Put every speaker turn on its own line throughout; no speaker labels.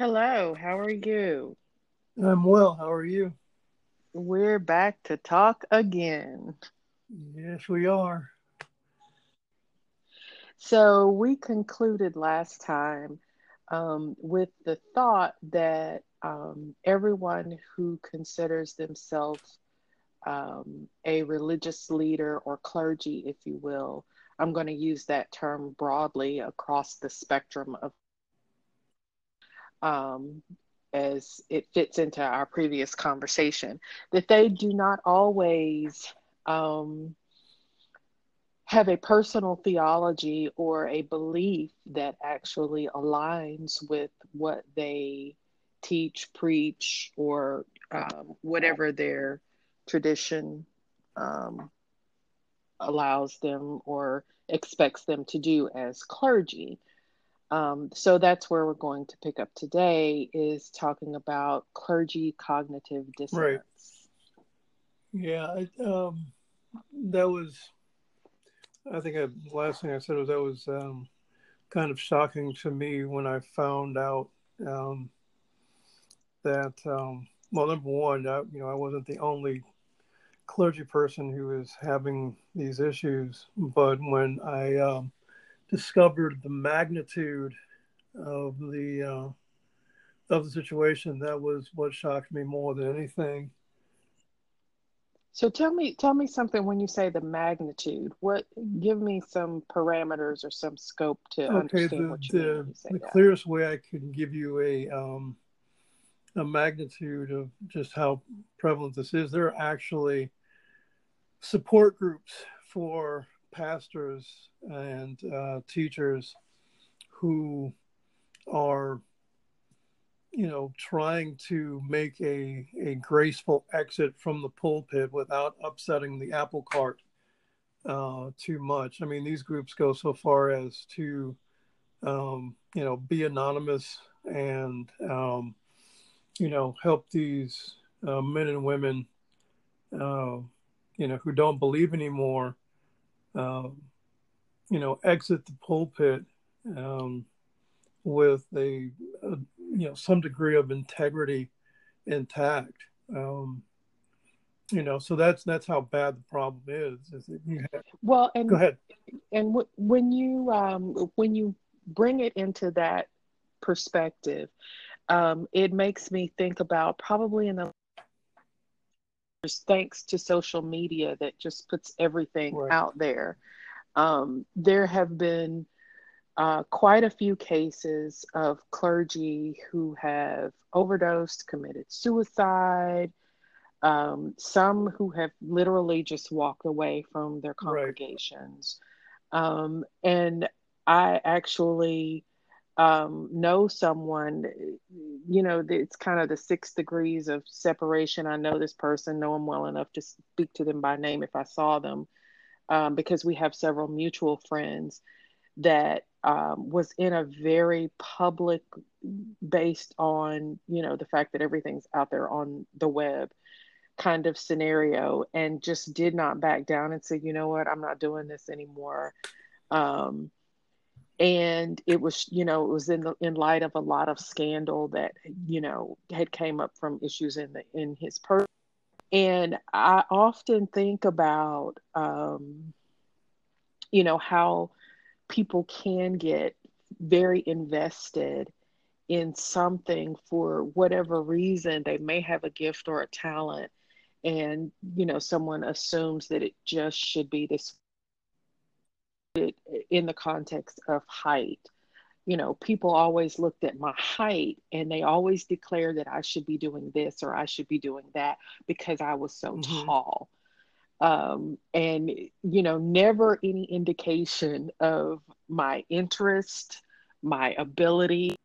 Hello, how are you?
I'm well. How are you?
We're back to talk again.
Yes, we are.
So, we concluded last time um, with the thought that um, everyone who considers themselves um, a religious leader or clergy, if you will, I'm going to use that term broadly across the spectrum of um, as it fits into our previous conversation, that they do not always um, have a personal theology or a belief that actually aligns with what they teach, preach, or um, whatever their tradition um, allows them or expects them to do as clergy. Um, so that's where we're going to pick up today is talking about clergy cognitive dissonance.
Right. Yeah, I, um, that was. I think I, the last thing I said was that was um, kind of shocking to me when I found out um, that. Um, well, number one, I, you know, I wasn't the only clergy person who was having these issues, but when I um, discovered the magnitude of the uh, of the situation. That was what shocked me more than anything.
So tell me, tell me something when you say the magnitude. What give me some parameters or some scope to okay, understand
the,
what you
the,
mean.
the that. clearest way I can give you a um, a magnitude of just how prevalent this is. There are actually support groups for pastors and uh, teachers who are you know trying to make a a graceful exit from the pulpit without upsetting the apple cart uh, too much. I mean these groups go so far as to um, you know be anonymous and um, you know help these uh, men and women uh, you know who don't believe anymore um, you know, exit the pulpit um, with a, a, you know some degree of integrity intact. Um, you know, so that's that's how bad the problem is. is
have, well, and
go ahead.
And w- when you um, when you bring it into that perspective, um, it makes me think about probably in the thanks to social media that just puts everything right. out there. Um, there have been uh, quite a few cases of clergy who have overdosed, committed suicide, um, some who have literally just walked away from their congregations. Right. Um, and I actually um, know someone, you know, it's kind of the six degrees of separation. I know this person, know them well enough to speak to them by name if I saw them, um, because we have several mutual friends that um, was in a very public, based on, you know, the fact that everything's out there on the web kind of scenario and just did not back down and say, you know what, I'm not doing this anymore. Um, and it was you know it was in the in light of a lot of scandal that you know had came up from issues in the in his person and i often think about um you know how people can get very invested in something for whatever reason. They may have a gift or a talent and you know someone assumes that it just should be this it in the context of height. You know, people always looked at my height and they always declared that I should be doing this or I should be doing that because I was so mm-hmm. tall. Um, and, you know, never any indication of my interest, my ability.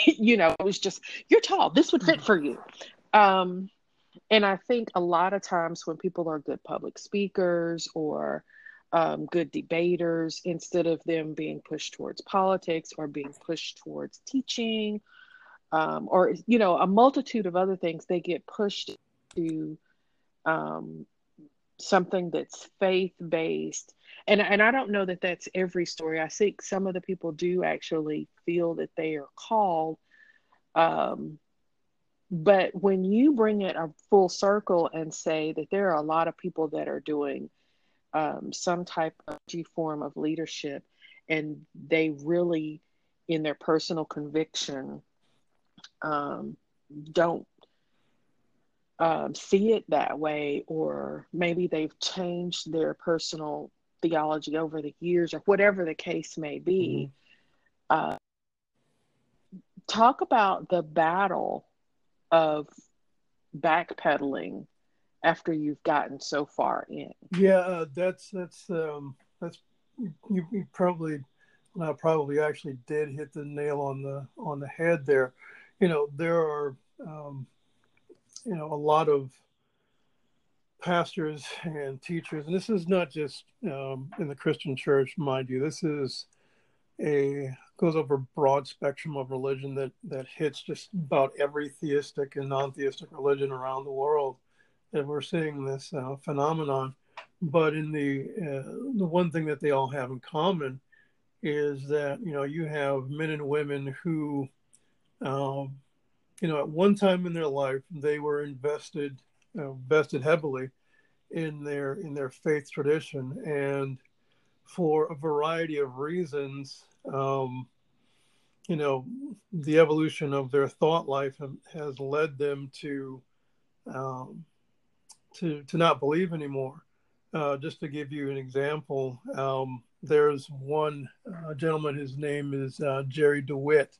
you know, it was just, you're tall, this would fit mm-hmm. for you. Um, and I think a lot of times when people are good public speakers or um, good debaters instead of them being pushed towards politics or being pushed towards teaching um, or you know a multitude of other things. They get pushed to um, something that's faith based and and I don't know that that's every story. I think some of the people do actually feel that they are called Um, but when you bring it a full circle and say that there are a lot of people that are doing um, some type of form of leadership and they really, in their personal conviction, um, don't um, see it that way, or maybe they've changed their personal theology over the years, or whatever the case may be. Mm-hmm. Uh, talk about the battle of backpedaling after you've gotten so far in.
Yeah, uh, that's that's um, that's you, you probably uh, probably actually did hit the nail on the on the head there. You know, there are um, you know a lot of pastors and teachers, and this is not just um, in the Christian church, mind you. This is a goes over a broad spectrum of religion that that hits just about every theistic and non-theistic religion around the world that we're seeing this uh, phenomenon. But in the uh, the one thing that they all have in common is that you know you have men and women who um, you know at one time in their life they were invested uh, invested heavily in their in their faith tradition. And for a variety of reasons um, you know, the evolution of their thought life has led them to um, to to not believe anymore. Uh, just to give you an example, um, there's one uh, gentleman. His name is uh, Jerry DeWitt.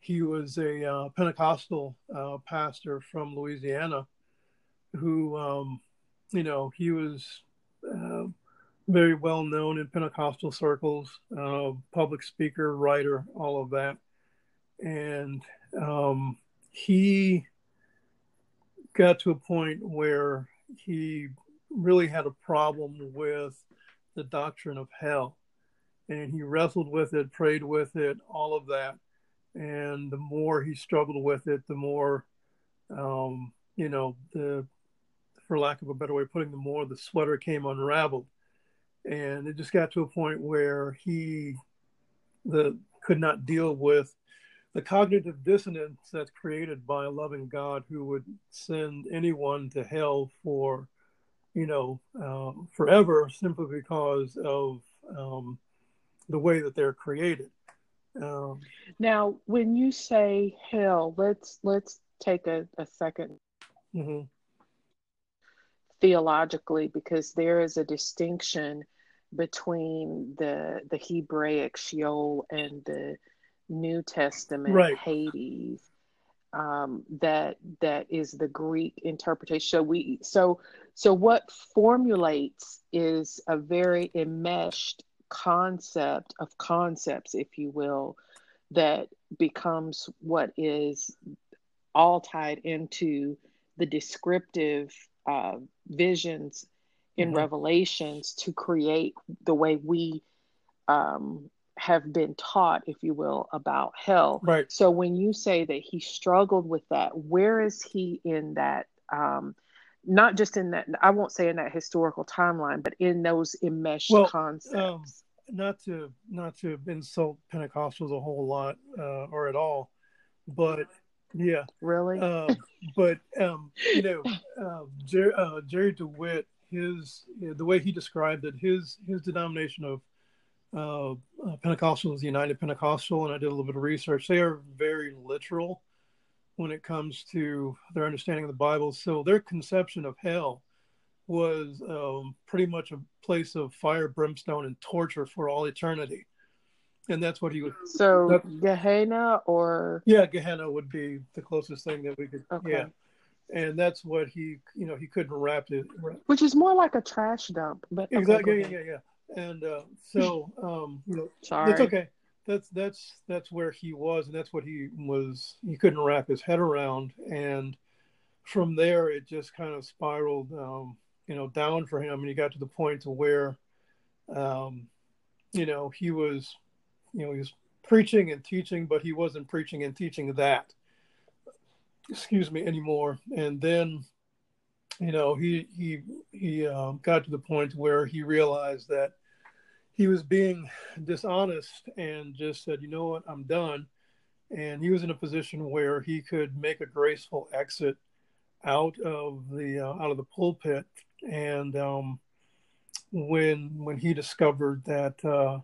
He was a uh, Pentecostal uh, pastor from Louisiana, who, um, you know, he was uh, very well known in Pentecostal circles, public speaker, writer, all of that. And um, he got to a point where he really had a problem with the doctrine of hell. And he wrestled with it, prayed with it, all of that. And the more he struggled with it, the more, um, you know, the, for lack of a better way of putting the more the sweater came unraveled and it just got to a point where he the could not deal with the cognitive dissonance that's created by a loving God who would send anyone to hell for you know uh, forever simply because of um, the way that they're created. Um,
now, when you say hell, let's let's take a, a 2nd mm-hmm. theologically because there is a distinction between the the Hebraic Sheol and the New Testament right. Hades. Um, that that is the Greek interpretation. So we so so what formulates is a very enmeshed concept of concepts, if you will, that becomes what is all tied into the descriptive uh, visions in mm-hmm. Revelations to create the way we um, have been taught, if you will, about hell.
Right.
So when you say that he struggled with that, where is he in that? Um, not just in that, I won't say in that historical timeline, but in those enmeshed well, concepts. Um,
not to not to insult Pentecostals a whole lot uh, or at all, but yeah,
really.
Uh, but um, you know, uh, Jer- uh, Jerry DeWitt his the way he described it, his his denomination of uh, uh, Pentecostals, United Pentecostal, and I did a little bit of research. They are very literal when it comes to their understanding of the Bible. So their conception of hell was um, pretty much a place of fire, brimstone, and torture for all eternity. And that's what he was.
So Gehenna, or
yeah, Gehenna would be the closest thing that we could. Okay. Yeah and that's what he you know he couldn't wrap it
which is more like a trash dump but
exactly okay, yeah, yeah yeah and uh, so um you know it's okay. That's that's that's where he was and that's what he was he couldn't wrap his head around. And from there it just kind of spiraled um you know down for him. And he got to the point to where um you know he was you know he was preaching and teaching but he wasn't preaching and teaching that excuse me anymore. And then you know he he he um, got to the point where he realized that he was being dishonest and just said you know what i'm done and he was in a position where he could make a graceful exit out of the uh, out of the pulpit. And um, when when he discovered that uh,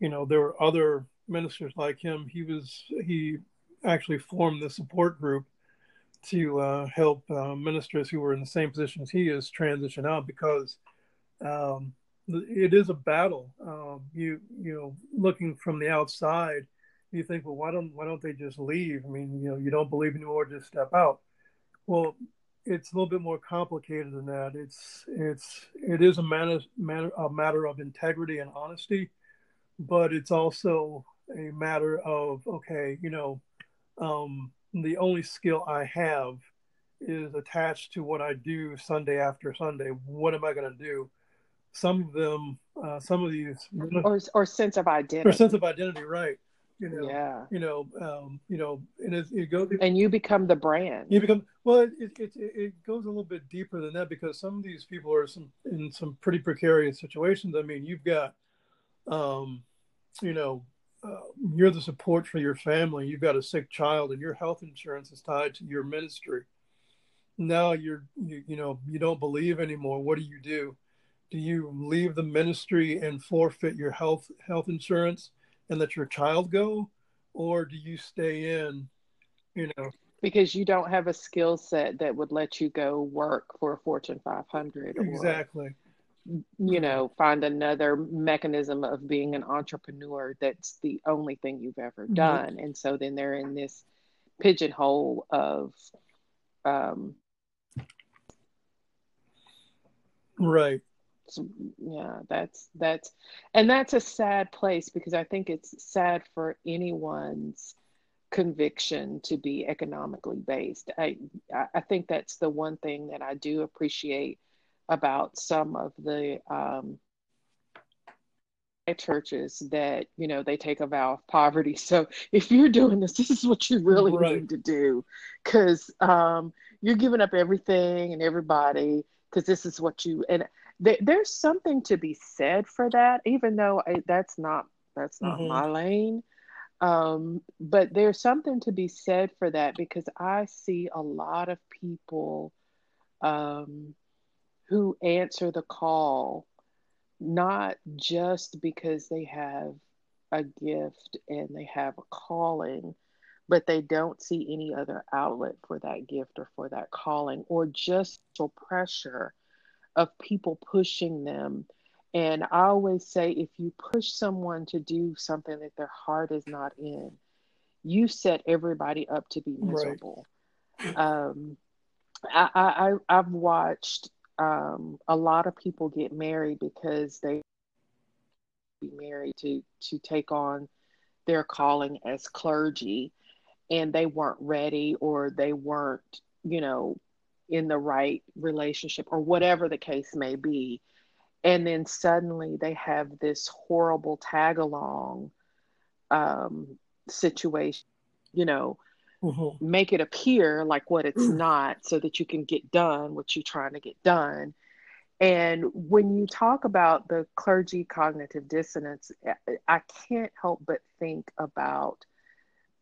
you know there were other ministers like him, he was he actually formed the support group to uh, help uh, ministers who were in the same position as he is transition out because um, it is a battle. Um, you you know, looking from the outside, you think, well, why don't why don't they just leave? I mean, you know, you don't believe anymore, just step out. Well, it's a little bit more complicated than that. It's it's it is a matter, matter a matter of integrity and honesty, but it's also a matter of okay, you know, um, the only skill I have is attached to what I do Sunday after Sunday. What am I going to do? Some of them, uh, some of these,
or or sense of identity,
or sense of identity, right? You know,
yeah.
You know, um, you know, and it, it goes.
And you become the brand.
You become well. It, it it goes a little bit deeper than that because some of these people are some in some pretty precarious situations. I mean, you've got, um, you know, uh, you're the support for your family. You've got a sick child, and your health insurance is tied to your ministry. Now you're, you, you know, you don't believe anymore. What do you do? Do you leave the ministry and forfeit your health health insurance and let your child go, or do you stay in? You know,
because you don't have a skill set that would let you go work for a Fortune 500.
Or, Exactly.
You know find another mechanism of being an entrepreneur that's the only thing you've ever mm-hmm. done mm-hmm. and so then they're in this pigeonhole of um
right
so, yeah that's that's and that's a sad place because i think it's sad for anyone's conviction to be economically based i i think that's the one thing that i do appreciate about some of the um, churches that you know they take a vow of poverty so if you're doing this this is what you really right. need to do because um, you're giving up everything and everybody because this is what you and th- there's something to be said for that even though I, that's not that's not mm-hmm. my lane um, but there's something to be said for that because i see a lot of people um, who answer the call not just because they have a gift and they have a calling, but they don't see any other outlet for that gift or for that calling, or just so pressure of people pushing them. And I always say if you push someone to do something that their heart is not in, you set everybody up to be miserable. Right. Um, I, I, I've watched um, a lot of people get married because they be married to to take on their calling as clergy and they weren't ready or they weren't you know in the right relationship or whatever the case may be. And then suddenly they have this horrible tag along um, situation you know mm-hmm. make it appear like what it's not so that you can get done what you're trying to get done. And when you talk about the clergy cognitive dissonance, I can't help but think about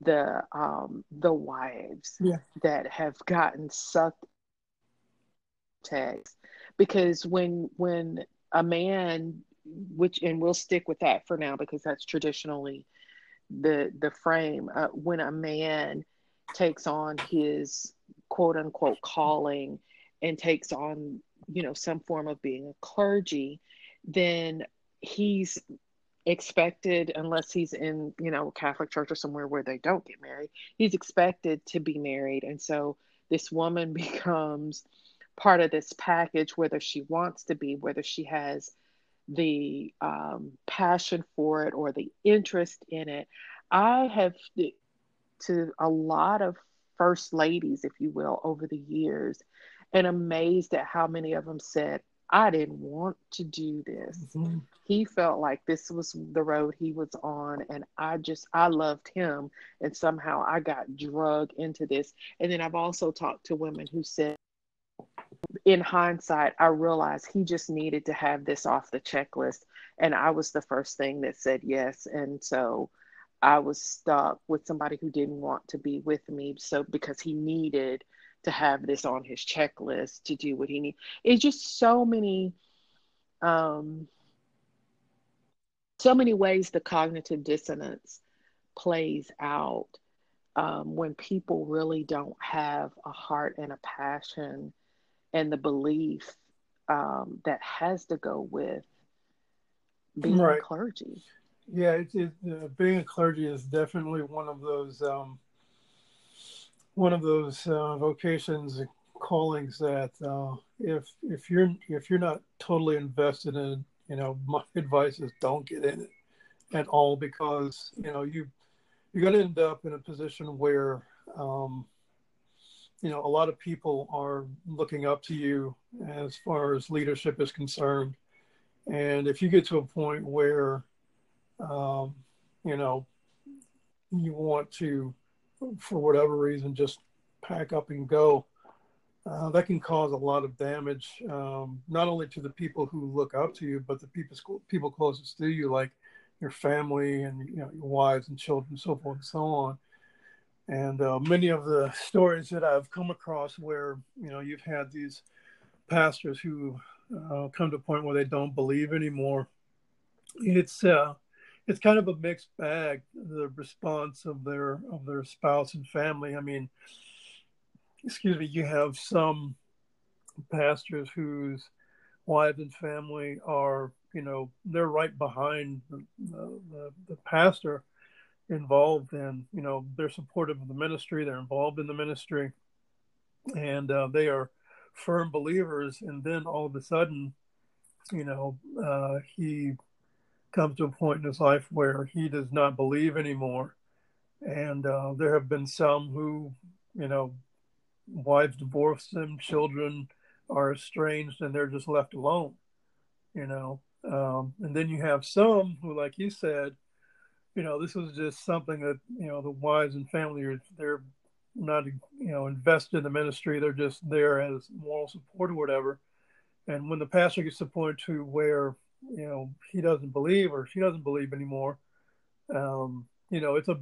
the um, the wives yeah. that have gotten sucked tags because when when a man which and we'll stick with that for now because that's traditionally the the frame uh, when a man takes on his quote unquote calling and takes on you know some form of being a clergy then he's expected unless he's in you know catholic church or somewhere where they don't get married he's expected to be married. And so this woman becomes part of this package whether she wants to be whether she has the um, passion for it or the interest in it. I have to a lot of first ladies, if you will, over the years, and amazed at how many of them said, I didn't want to do this. Mm-hmm. He felt like this was the road he was on, and I just, I loved him, and somehow I got drug into this. And then I've also talked to women who said, in hindsight, I realized he just needed to have this off the checklist. And I was the first thing that said yes. And so I was stuck with somebody who didn't want to be with me. So because he needed to have this on his checklist to do what he needs. It's just so many um so many ways the cognitive dissonance plays out um, when people really don't have a heart and a passion and the belief um, that has to go with being right. clergy.
Yeah, it, it, uh, being a clergy is definitely one of those um, one of those uh, vocations callings that uh, if if you're if you're not totally invested in you know my advice is don't get in it at all because you know you you're going to end up in a position where um, you know a lot of people are looking up to you as far as leadership is concerned. And if you get to a point where um, you know you want to for whatever reason just pack up and go uh, that can cause a lot of damage um, not only to the people who look up to you but the people people closest to you like your family and you know your wives and children so forth and so on and uh, many of the stories that I've come across where you know you've had these pastors who uh, come to a point where they don't believe anymore. It's uh, it's kind of a mixed bag. The response of their of their spouse and family. I mean, excuse me. You have some pastors whose wives and family are you know they're right behind the, the, the pastor involved in you know they're supportive of the ministry they're involved in the ministry and uh, they are firm believers and then all of a sudden you know uh, he comes to a point in his life where he does not believe anymore. And uh, there have been some who you know wives divorce them children are estranged and they're just left alone you know. Um, and then you have some who like you said you know, this was just something that you know the wives and family are they're not you know invested in the ministry; they're just there as moral support or whatever. And when the pastor gets to the point to where you know he doesn't believe or she doesn't believe anymore, um, you know, it's a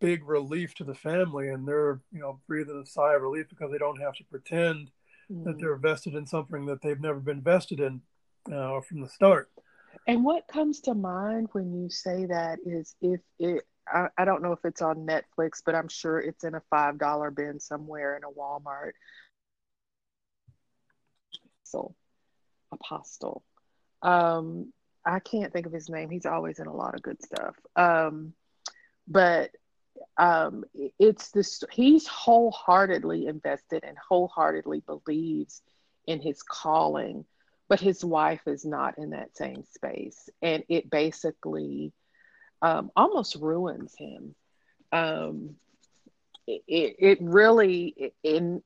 big relief to the family, and they're you know breathing a sigh of relief because they don't have to pretend mm. that they're vested in something that they've never been vested in uh, from the start.
And what comes to mind when you say that is if it, I, I don't know if it's on Netflix, but I'm sure it's in a $5 bin somewhere in a Walmart. So, Apostle. Um, I can't think of his name. He's always in a lot of good stuff. Um, but um, it's this, he's wholeheartedly invested and wholeheartedly believes in his calling but his wife is not in that same space and it basically um, almost ruins him um, it, it really in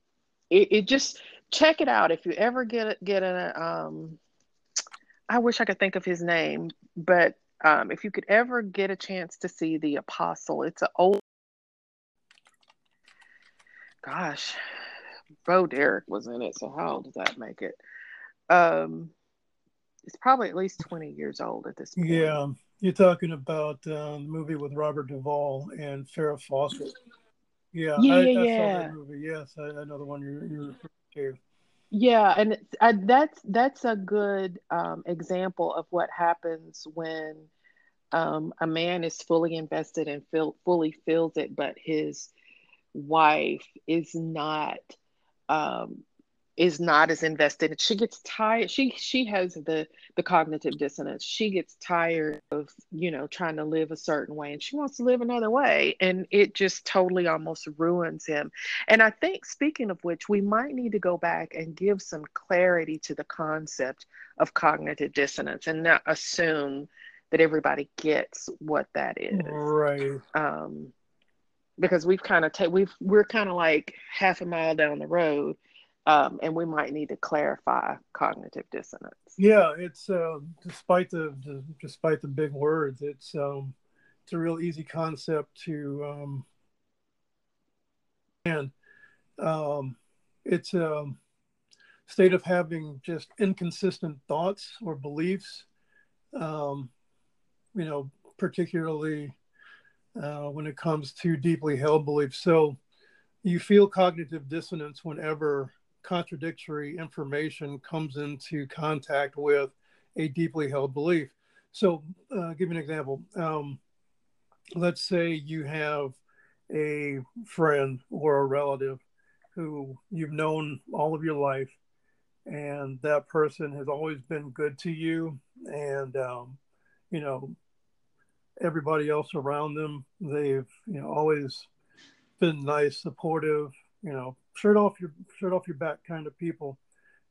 it, it, just check it out if you ever get get in a um, i wish i could think of his name but um, if you could ever get a chance to see the apostle it's an old gosh bo derek was in it so how does that make it um, it's probably at least 20 years old at this point.
Yeah. You're talking about uh, the movie with Robert Duvall and Farrah Fawcett. Yeah,
yeah,
I,
yeah,
I
yeah.
that movie. Yes, I, I know the one you're, you're referring to.
Yeah, and I, that's that's a good um, example of what happens when um, a man is fully invested and feel, fully feels it, but his wife is not um, is not as invested. She gets tired. She she has the the cognitive dissonance. She gets tired of you know trying to live a certain way and she wants to live another way and it just totally almost ruins him. And i think speaking of which we might need to go back and give some clarity to the concept of cognitive dissonance and not assume that everybody gets what that is.
Right.
Um because we've kind of ta- we've we're kind of like half a mile down the road um, and we might need to clarify cognitive dissonance.
Yeah, it's uh, despite the, the, despite the big words, it's um, it's a real easy concept to um, and um, it's a state of having just inconsistent thoughts or beliefs. Um, you know, particularly uh, when it comes to deeply held beliefs. So you feel cognitive dissonance whenever contradictory information comes into contact with a deeply held belief. So, uh, give you an example. Um, let's say you have a friend or a relative who you've known all of your life, and that person has always been good to you, and um, you know everybody else around them they've you know always been nice, supportive, you know, shirt off your shirt off your back kind of people.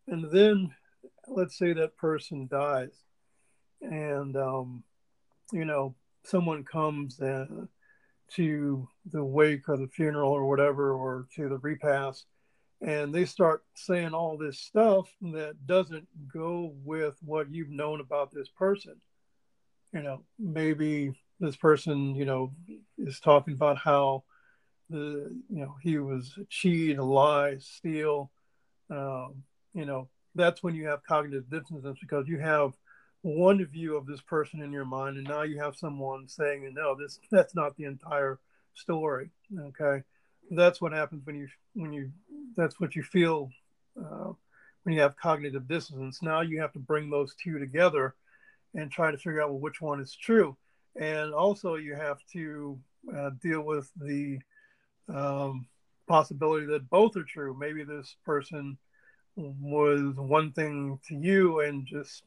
And then let's say that person dies, and um, you know someone comes uh, to the wake or the funeral or whatever, or to the repast, and they start saying all this stuff that doesn't go with what you've known about this person. You know, maybe this person, you know, is talking about how the you know he was cheat, a lie, steal. Um, you know that's when you have cognitive dissonance because you have one view of this person in your mind, and now you have someone saying, "No, this that's not the entire story." Okay, that's what happens when you when you that's what you feel uh, when you have cognitive dissonance. Now you have to bring those two together and try to figure out well, which one is true, and also you have to uh, deal with the um, possibility that both are true. Maybe this person was one thing to you and just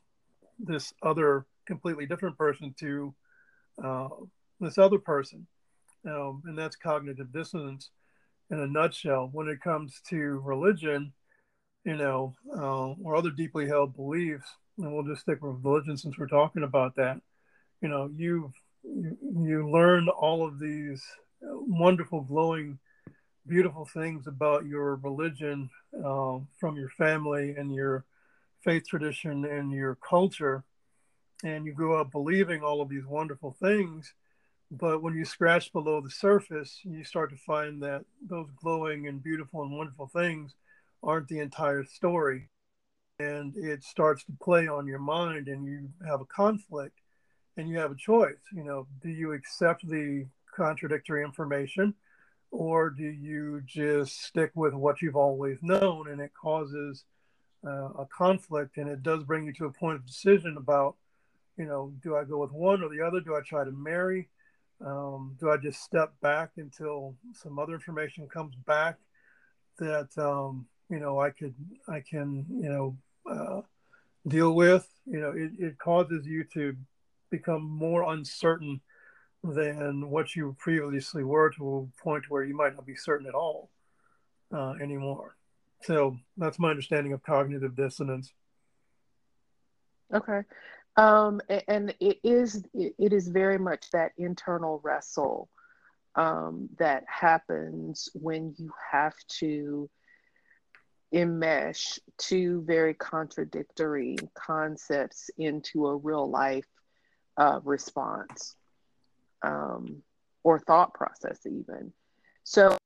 this other completely different person to uh, this other person. Um, and that's cognitive dissonance in a nutshell. When it comes to religion, you know, uh, or other deeply held beliefs, and we'll just stick with religion since we're talking about that. You know, you've you, you learn all of these wonderful, glowing, beautiful things about your religion uh, from your family and your faith tradition and your culture. And you grow up believing all of these wonderful things. But when you scratch below the surface, you start to find that those glowing and beautiful and wonderful things aren't the entire story. And it starts to play on your mind, and you have a conflict and you have a choice. You know, do you accept the contradictory information? Or do you just stick with what you've always known and it causes uh, a conflict and it does bring you to a point of decision about you know do i go with one or the other? Do i try to marry? Um, do i just step back until some other information comes back that um, you know i could i can you know uh, deal with? You know it, it causes you to become more uncertain than what you previously were to a point where you might not be certain at all uh, anymore. So that's my understanding of cognitive dissonance.
Okay. Um, and it is it is very much that internal wrestle um, that happens when you have to enmesh two very contradictory concepts into a real life uh, response um, or thought process even so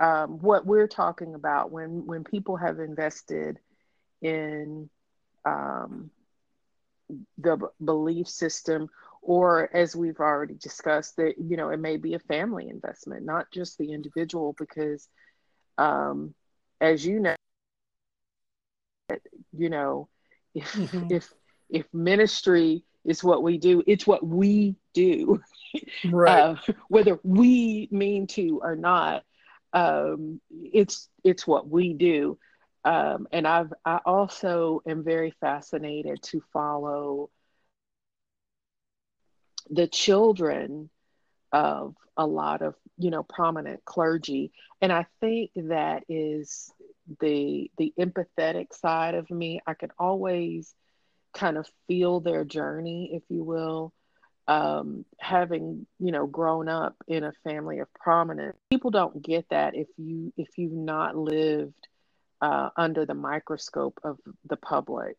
um, what we're talking about when when people have invested in um, the b- belief system or as we've already discussed that you know it may be a family investment not just the individual because um, as you know you know if mm-hmm. if if ministry is what we do. It's what we do, right? uh, whether we mean to or not. Um, it's it's what we do, um, and I've I also am very fascinated to follow the children of a lot of you know prominent clergy, and I think that is the the empathetic side of me. I can always kind of feel their journey, if you will. Um, having you know grown up in a family of prominence, people don't get that if you if you've not lived uh, under the microscope of the public.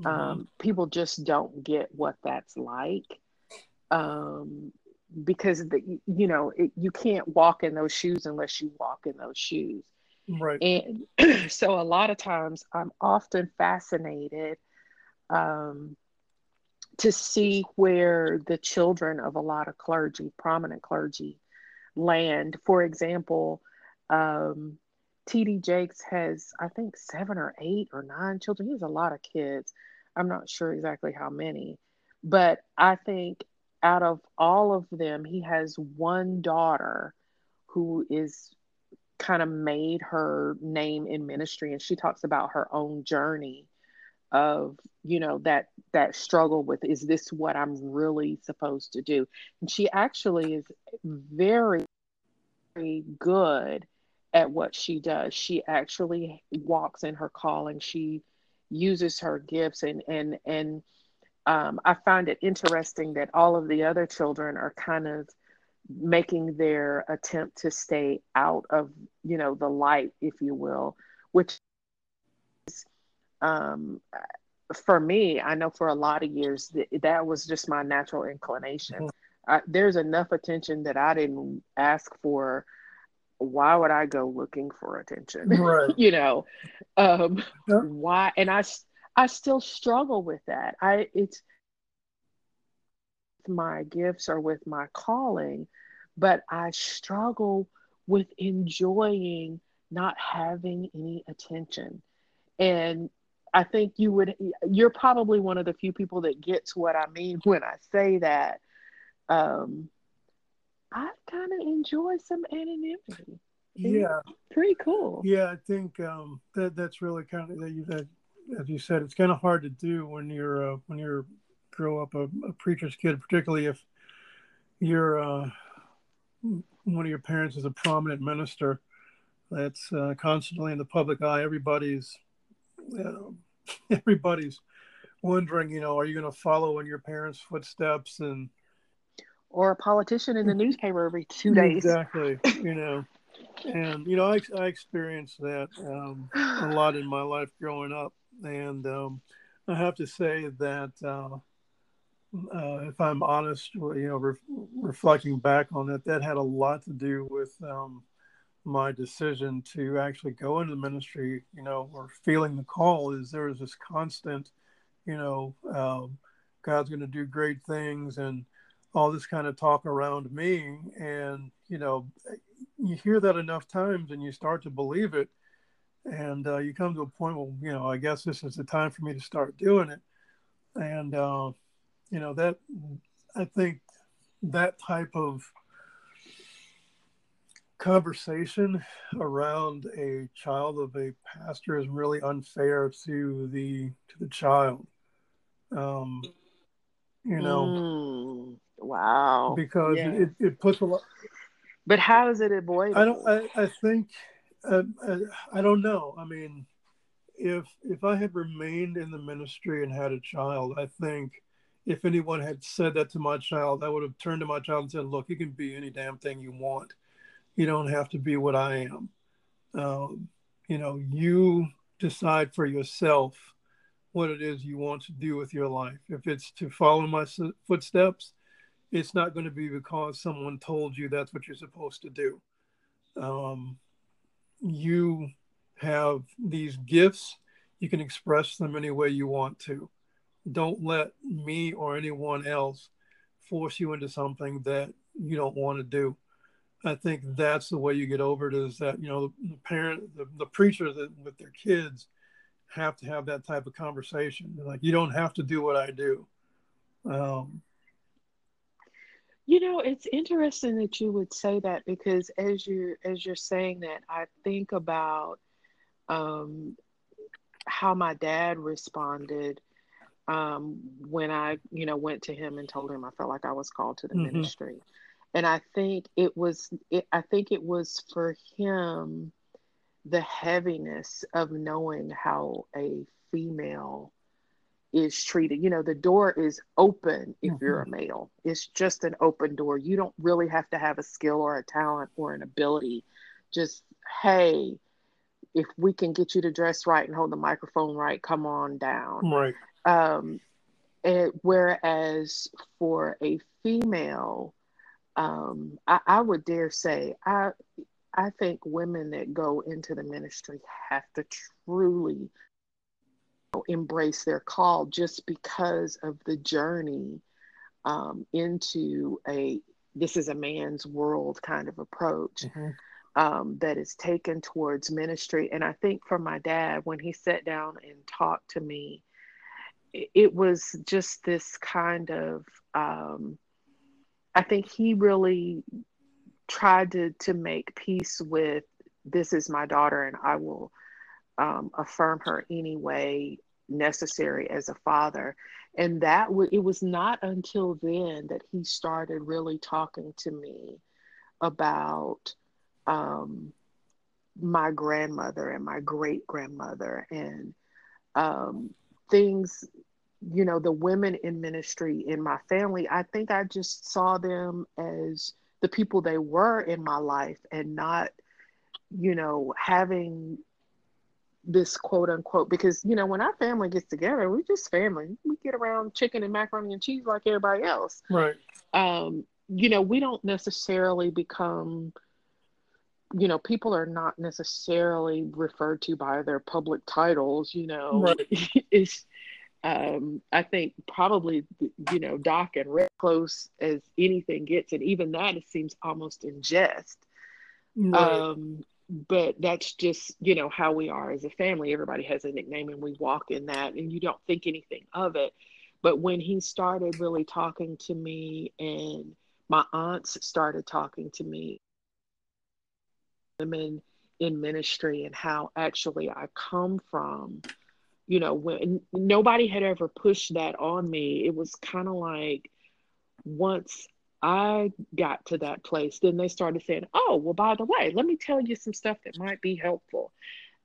Mm-hmm. Um, people just don't get what that's like um, because the, you know it, you can't walk in those shoes unless you walk in those shoes.
Right.
And so a lot of times I'm often fascinated um, to see where the children of a lot of clergy, prominent clergy, land. For example, um, TD Jakes has, I think, seven or eight or nine children. He has a lot of kids. I'm not sure exactly how many, but I think out of all of them, he has one daughter who is kind of made her name in ministry and she talks about her own journey of you know that that struggle with is this what i'm really supposed to do? And she actually is very very good at what she does. She actually walks in her calling. She uses her gifts and and and um, i find it interesting that all of the other children are kind of making their attempt to stay out of you know the light if you will which um, for me i know for a lot of years that, that was just my natural inclination mm-hmm. I, there's enough attention that i didn't ask for why would i go looking for attention right. you know um, yeah. why and i i still struggle with that i it's my gifts or with my calling, but I struggle with enjoying not having any attention. And I think you would, you're probably one of the few people that gets what I mean when I say that. Um, I kind of enjoy some anonymity.
Yeah,
pretty cool.
Yeah, I think um, that that's really kind of that you that as you said, it's kind of hard to do when you're uh, when you're grow up a, a preacher's kid, particularly if you're uh, one of your parents is a prominent minister that's uh, constantly in the public eye. Everybody's uh, everybody's wondering, you know, are you going to follow in your parents' footsteps and
or a politician in the newspaper every two days?
Exactly, you know. And you know, I, I experienced that um, a lot in my life growing up, and um, I have to say that uh, uh, if I'm honest, you know, re- reflecting back on it, that had a lot to do with um, my decision to actually go into the ministry, you know, or feeling the call. Is there was this constant, you know, um, God's going to do great things and all this kind of talk around me. And, you know, you hear that enough times and you start to believe it. And uh, you come to a point, well, you know, I guess this is the time for me to start doing it. And, uh, you know that i think that type of conversation around a child of a pastor is really unfair to the to the child um you know
mm, wow
because yeah. it, it puts a lot
but how is it avoided
i don't i, I think uh, I, I don't know i mean if if i had remained in the ministry and had a child i think if anyone had said that to my child, I would have turned to my child and said, "Look, you can be any damn thing you want. You don't have to be what I am. Um, you know, you decide for yourself what it is you want to do with your life. If it's to follow my footsteps, it's not going to be because someone told you that's what you're supposed to do. Um, you have these gifts; you can express them any way you want to." don't let me or anyone else force you into something that you don't want to do. I think that's the way you get over it is that, you know, the parent, the, the preacher that with their kids have to have that type of conversation. Like, you don't have to do what I do. Um,
you know, it's interesting that you would say that because as you as you're saying that, I think about um, how my dad responded um, when I, you know, went to him and told him I felt like I was called to the mm-hmm. ministry. And I think it was, it, I think it was for him the heaviness of knowing how a female is treated. You know, the door is open if mm-hmm. you're a male. It's just an open door. You don't really have to have a skill or a talent or an ability. Just, hey, if we can get you to dress right and hold the microphone right, come on down.
Right.
Um, and whereas for a female, um, I, I would dare say, I, I think women that go into the ministry have to truly embrace their call just because of the journey um, into a this is a man's world kind of approach mm-hmm. um, that is taken towards ministry. And I think for my dad, when he sat down and talked to me, it, was just this kind of, um, I think he really tried to, to make peace with this is my daughter and I will um, affirm her any way necessary as a father. And that w- it was not until then that he started really talking to me about um, my grandmother and my great grandmother and um, things you know the women in ministry in my family i think i just saw them as the people they were in my life and not you know having this quote unquote because you know when our family gets together we're just family. We get around chicken and macaroni and cheese like everybody else.
Right.
Um you know we don't necessarily become you know people are not necessarily referred to by their public titles you know. Right. it's um i think probably you know doc and rick close as anything gets and even that it seems almost in jest. Right. um but that's just you know how we are as a family. Everybody has a nickname and we walk in that and you don't think anything of it. But when he started really talking to me and my aunts started talking to me women in ministry and how actually i come from you know when nobody had ever pushed that on me it was kind of like once I got to that place, then they started saying, Oh, well, by the way, let me tell you some stuff that might be helpful.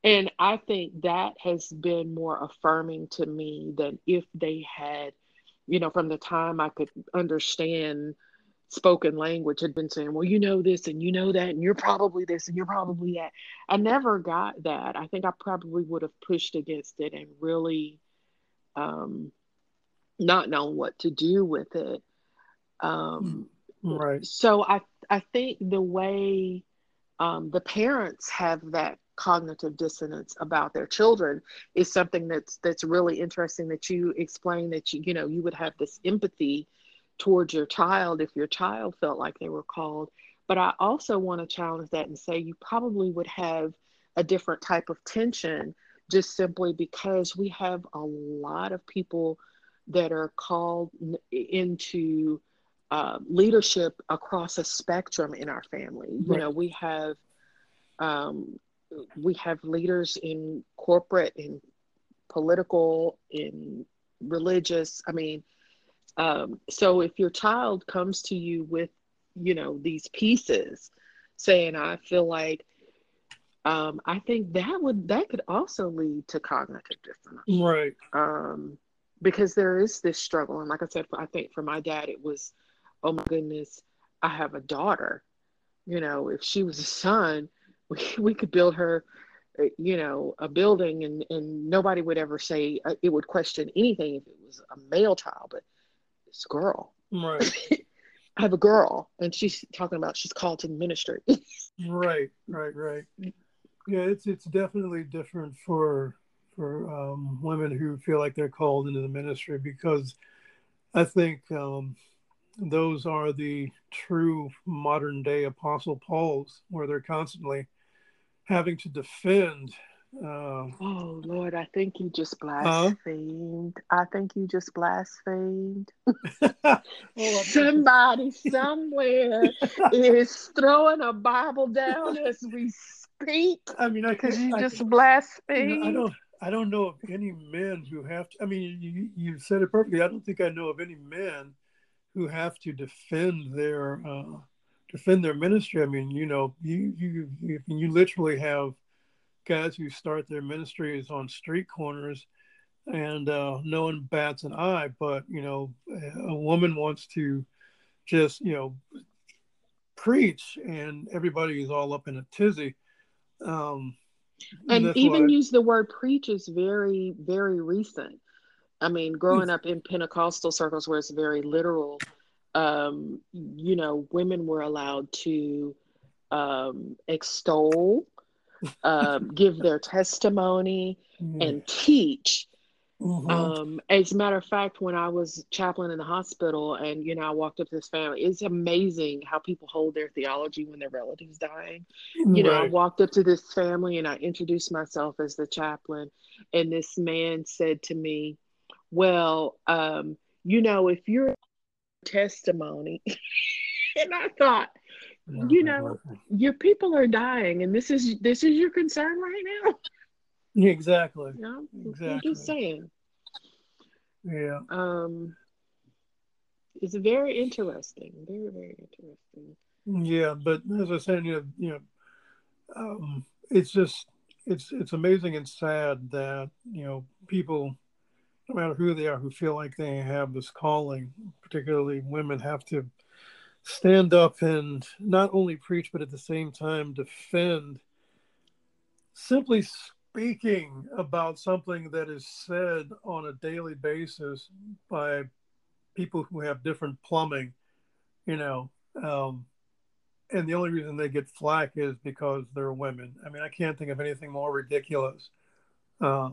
And I think that has been more affirming to me than if they had, you know, from the time I could understand spoken language, had been saying, Well, you know this and you know that, and you're probably this and you're probably that. I never got that. I think I probably would have pushed against it and really um, not known what to do with it. Um,
right.
So I I think the way um, the parents have that cognitive dissonance about their children is something that's that's really interesting that you explain that you you know you would have this empathy towards your child if your child felt like they were called but i also want to challenge that and say you probably would have a different type of tension just simply because we have a lot of people that are called into uh, leadership across a spectrum in our family. You right. know, we have um, we have leaders in corporate, in political, in religious. I mean, um, so if your child comes to you with, you know, these pieces, saying, "I feel like," um, I think that would that could also lead to cognitive dissonance,
right?
Um, because there is this struggle, and like I said, I think for my dad, it was oh my goodness, I have a daughter. You know, if she was a son, we, we could build her, uh, you know, a building and, and nobody would ever say uh, it would question anything if it was a male child, but a girl.
Right.
I have a girl and she's talking about she's called to the ministry.
right, right, right. Yeah, it's it's definitely different for for um, women who feel like they're called into the ministry because I think um, those are the true modern day Apostle Pauls, where they're constantly having to defend. Uh,
oh Lord, I think you just blasphemed. Huh? I think you just blasphemed. Somebody somewhere is throwing a Bible down as we speak.
I mean,
because you I, just blasphemed.
You know, I don't. I don't know of any men who have to. I mean, you, you said it perfectly. I don't think I know of any men who have to defend their uh, defend their ministry. I mean, you know, you you you, you literally have guys who start their ministries on street corners and uh, no one bats an eye. But you know, a woman wants to just you know preach, and everybody is all up in a tizzy. Um,
and, and even use the word preach is very very recent I mean, growing up in Pentecostal circles where it's very literal, um, you know, women were allowed to um, extol, um, give their testimony, mm-hmm. and teach. Mm-hmm. Um, as a matter of fact, when I was chaplain in the hospital, and you know, I walked up to this family, it's amazing how people hold their theology when their relatives dying. You know, I walked up to this family and I introduced myself as the chaplain, and this man said to me, "Well, um, you know, if your testimony," and I thought, you know, your people are dying, and this is this is your concern right now.
Exactly.
Yeah, exactly. I'm just saying.
Yeah.
Um, it's very interesting. Very, very interesting.
Yeah, but as I said, you know, you know, um, it's just it's it's amazing and sad that you know people, no matter who they are, who feel like they have this calling, particularly women, have to stand up and not only preach but at the same time defend simply speaking about something that is said on a daily basis by people who have different plumbing, you know, um, and the only reason they get flack is because they're women. I mean, I can't think of anything more ridiculous. Uh,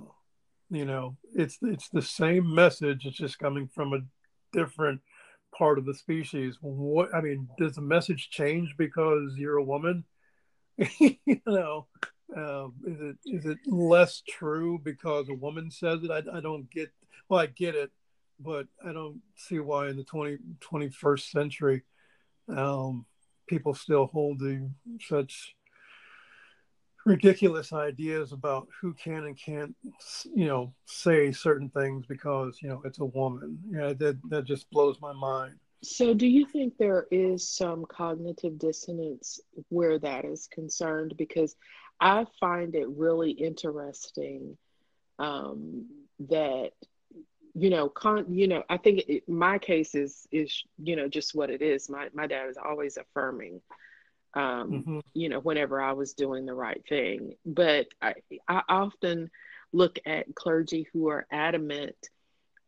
you know, it's it's the same message. It's just coming from a different part of the species. What I mean, does the message change because you're a woman? you know, um, is it is it less true because a woman says it? I, I don't get. Well, I get it, but I don't see why in the 20, 21st century um, people still hold the such ridiculous ideas about who can and can't, you know, say certain things because you know it's a woman. Yeah, that that just blows my mind.
So, do you think there is some cognitive dissonance where that is concerned? Because I find it really interesting um, that you know, con, you know, I think it, my case is is you know just what it is. My my dad is always affirming, um, mm-hmm. you know, whenever I was doing the right thing. But I I often look at clergy who are adamant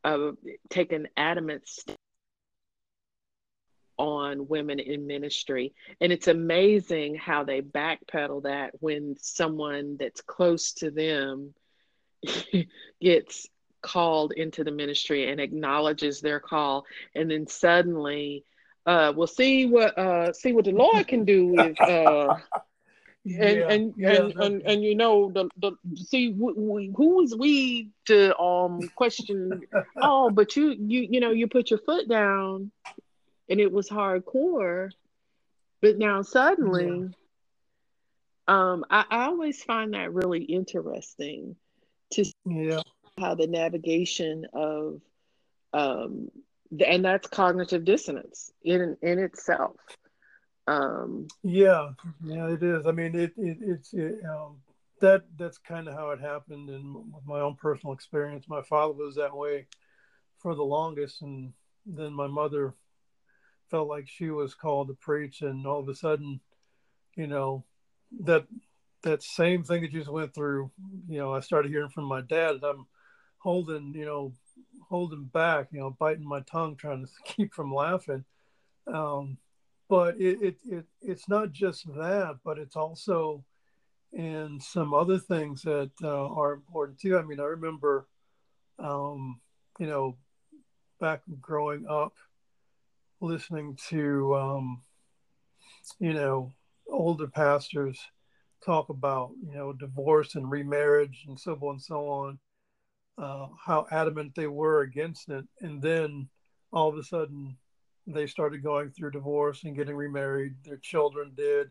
of taking adamant on women in ministry. And it's amazing how they backpedal that when someone that's close to them gets called into the ministry and acknowledges their call. And then suddenly, uh, we'll see what uh, see what the Lord can do with uh, and, yeah, and, yeah, and, and, and you know the, the see who is we to um question oh but you you you know you put your foot down and it was hardcore. But now suddenly, yeah. um, I, I always find that really interesting to
yeah.
how the navigation of um, and that's cognitive dissonance in in itself. Um,
yeah, yeah, it is. I mean, it, it it's it, um, that that's kind of how it happened, and with my own personal experience, my father was that way for the longest, and then my mother felt like she was called to preach, and all of a sudden, you know, that that same thing that you just went through, you know, I started hearing from my dad. I'm holding, you know, holding back, you know, biting my tongue, trying to keep from laughing. Um, but it, it, it it's not just that, but it's also in some other things that uh, are important too. I mean, I remember, um, you know, back growing up, listening to, um, you know, older pastors talk about, you know, divorce and remarriage and so on and so on, uh, how adamant they were against it. And then all of a sudden they started going through divorce and getting remarried. Their children did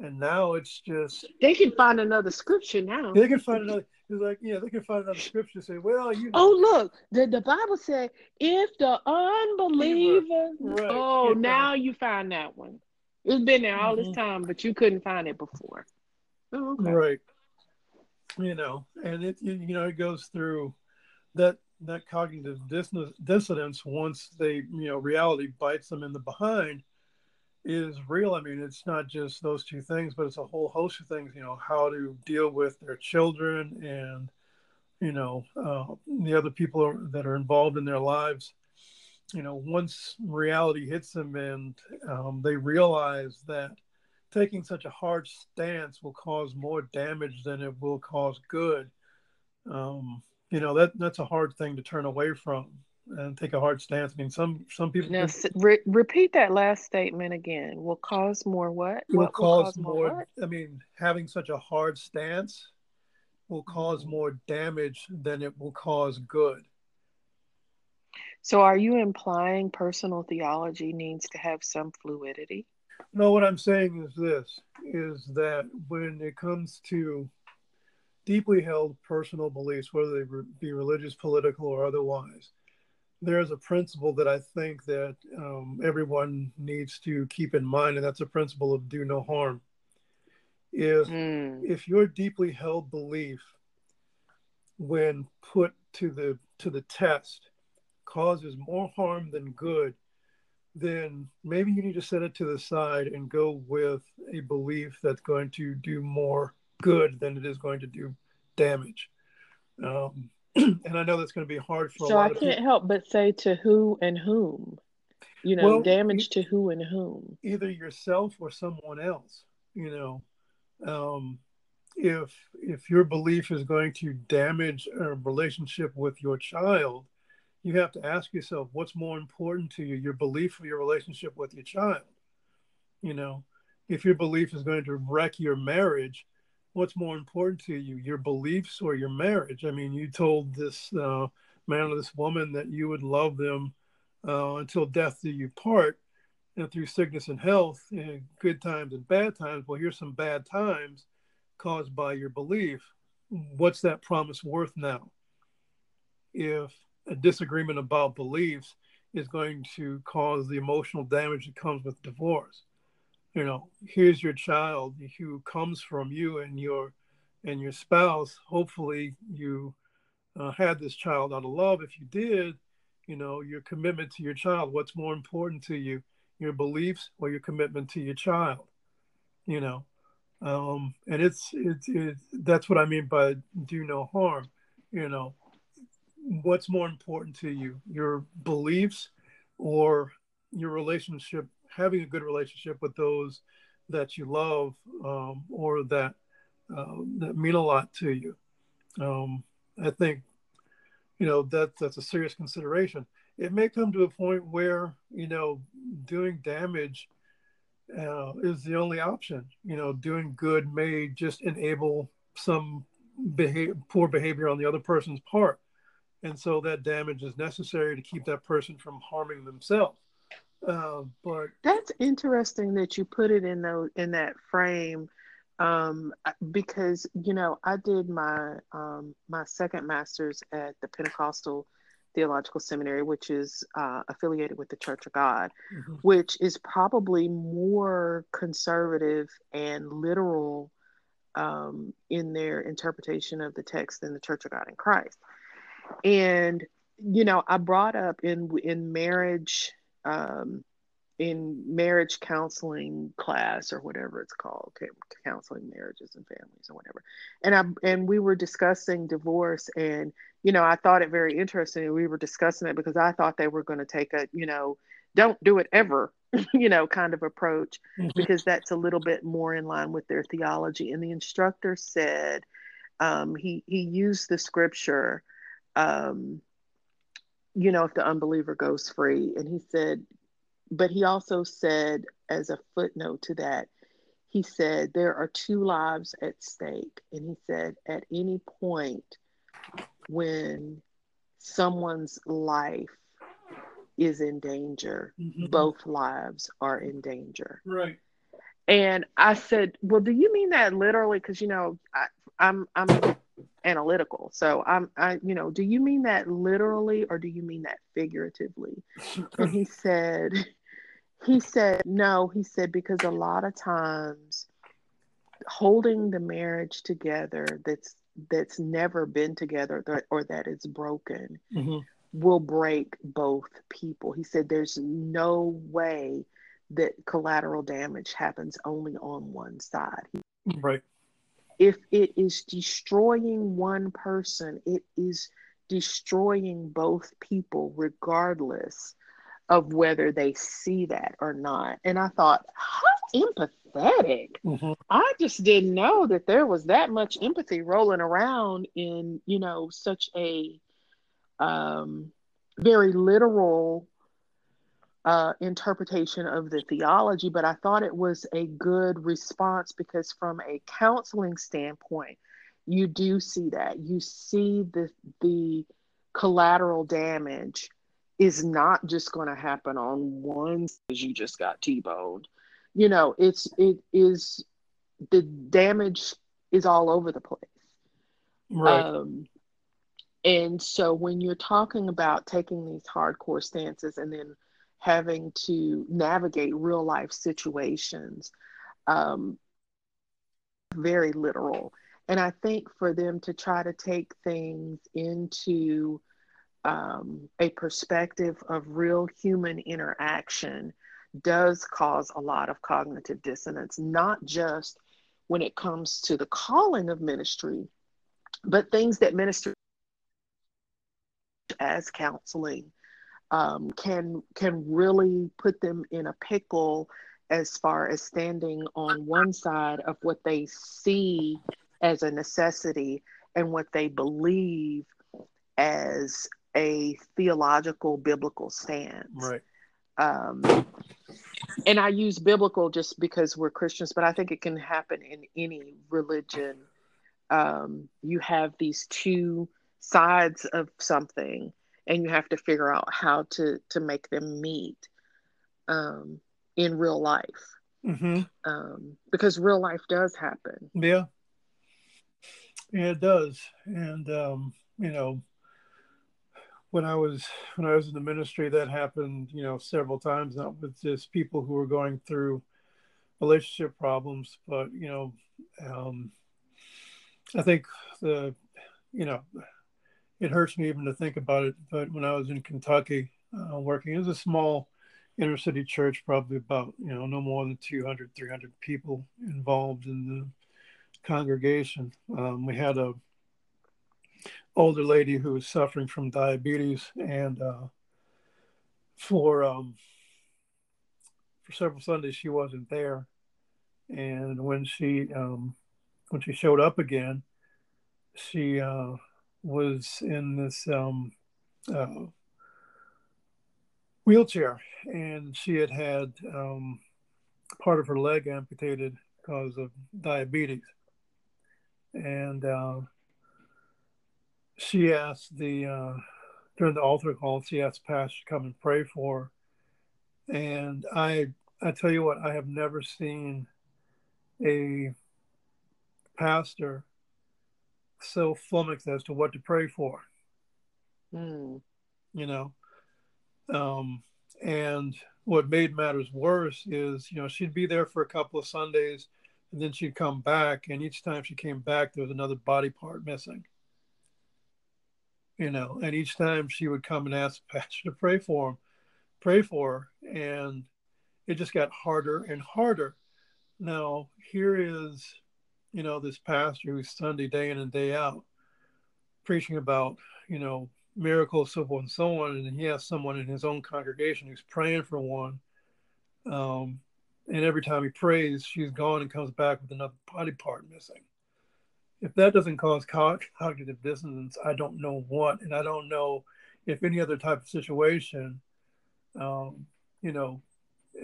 and now it's just
they can find another scripture now.
They can find another. It's like yeah, they can find another scripture. Say, well, you.
Know. Oh look, the the Bible said if the unbeliever. Right. Oh, yeah. now you find that one. It's been there all mm-hmm. this time, but you couldn't find it before.
Oh, okay. Right. You know, and it you know it goes through that that cognitive dissonance once they you know reality bites them in the behind is real. I mean, it's not just those two things, but it's a whole host of things. You know, how to deal with their children and you know uh, the other people that are involved in their lives. You know, once reality hits them and um, they realize that taking such a hard stance will cause more damage than it will cause good. Um, you know that that's a hard thing to turn away from and take a hard stance. I mean, some some people.
Now, re- repeat that last statement again. Will cause more what?
Will, what, cause, will cause more. more I mean, having such a hard stance will cause mm-hmm. more damage than it will cause good.
So, are you implying personal theology needs to have some fluidity?
No, what I'm saying is this: is that when it comes to deeply held personal beliefs, whether they be religious, political, or otherwise, there's a principle that I think that um, everyone needs to keep in mind, and that's a principle of do no harm. If mm. if your deeply held belief, when put to the to the test, causes more harm than good, then maybe you need to set it to the side and go with a belief that's going to do more good than it is going to do damage. Um, and I know that's going to be hard for.
So I can't help but say to who and whom, you know, well, damage to who and whom.
Either yourself or someone else. You know, um, if if your belief is going to damage a relationship with your child, you have to ask yourself what's more important to you: your belief or your relationship with your child. You know, if your belief is going to wreck your marriage, what's more important to you, your beliefs or your marriage? I mean, you told this uh, man or this woman that you would love them uh, until death do you part, and through sickness and health, and good times and bad times. Well, here's some bad times caused by your belief. What's that promise worth now? If a disagreement about beliefs is going to cause the emotional damage that comes with divorce. You know here's your child who comes from you and your and your spouse. Hopefully you uh, had this child out of love. If you did you know your commitment to your child what's more important to you your beliefs or your commitment to your child you know? Um, and it's it's it, that's what i mean by do no harm you know what's more important to you your beliefs or your relationship having a good relationship with those that you love um, or that uh, that mean a lot to you. Um, I think you know that that's a serious consideration. It may come to a point where you know doing damage uh, is the only option. You know, doing good may just enable some behavior, poor behavior on the other person's part, and so that damage is necessary to keep that person from harming themselves. Uh, but
that's interesting that you put it in in that frame, um, because you know I did my um, my second master's at the Pentecostal Theological Seminary, which is uh, affiliated with the Church of God, mm-hmm. which is probably more conservative and literal um, in their interpretation of the text than the Church of God in Christ. And you know, I brought up in in marriage um, in marriage counseling class or whatever it's called, counseling marriages and families or whatever. And I and we were discussing divorce, and you know, I thought it very interesting. We were discussing it because I thought they were going to take a, you know, don't do it ever, you know, kind of approach mm-hmm. because that's a little bit more in line with their theology. And the instructor said um, he he used the scripture. Um, you know, if the unbeliever goes free. And he said, but he also said, as a footnote to that, he said, there are two lives at stake. And he said, at any point when someone's life is in danger, mm-hmm. both lives are in danger.
Right.
And I said, well, do you mean that literally? Because, you know, I, I'm, I'm analytical. So I'm I you know, do you mean that literally or do you mean that figuratively? and he said he said no, he said because a lot of times holding the marriage together that's that's never been together or that is broken mm-hmm. will break both people. He said there's no way that collateral damage happens only on one side.
Right
if it is destroying one person, it is destroying both people, regardless of whether they see that or not. And I thought, how empathetic. Mm-hmm. I just didn't know that there was that much empathy rolling around in, you know, such a um, very literal uh, interpretation of the theology, but I thought it was a good response because, from a counseling standpoint, you do see that. You see the the collateral damage is not just going to happen on one because you just got t-boned. You know it's it is the damage is all over the place. Right. Um, and so when you're talking about taking these hardcore stances and then having to navigate real life situations um, very literal. And i think for them to try to take things into um, a perspective of real human interaction does cause a lot of cognitive dissonance, not just when it comes to the calling of ministry, but things that ministry as counseling um, can can really put them in a pickle as far as standing on one side of what they see as a necessity and what they believe as a theological biblical stance.
Right.
Um, and I use biblical just because we're Christians, but I think it can happen in any religion. Um, you have these two sides of something, and you have to figure out how to to make them meet um, in real life.
Mm-hmm.
Um, because real life does happen.
Yeah. Yeah, it does. And, um, you know, when I was when I was in the ministry, that happened, you know, several times. Not with just people who were going through relationship problems, but you know, um, I think the, you know, it hurts me even to think about it. But when I was in Kentucky uh, working, it was a small inner city church, probably about you know no more than 200, 300 people involved in the congregation. Um, we had a older lady who was suffering from diabetes, and uh, for um, for several Sundays she wasn't there. And when she um, when she showed up again, she uh, was in this um, uh, wheelchair, and she had had um, part of her leg amputated because of diabetes. And uh, she asked the uh, during the altar call, she asked Pastor to come and pray for her. And I I tell you what, I have never seen a pastor so flummoxed as to what to pray for.
Mm.
You know, um, and what made matters worse is, you know, she'd be there for a couple of Sundays, and then she'd come back, and each time she came back, there was another body part missing you know, and each time she would come and ask the pastor to pray for him, pray for her, and it just got harder and harder. Now, here is, you know, this pastor who's Sunday day in and day out preaching about, you know, miracles, so forth and so on, and he has someone in his own congregation who's praying for one. Um, and every time he prays, she's gone and comes back with another body part missing if that doesn't cause cognitive dissonance, I don't know what, and I don't know if any other type of situation, um, you know,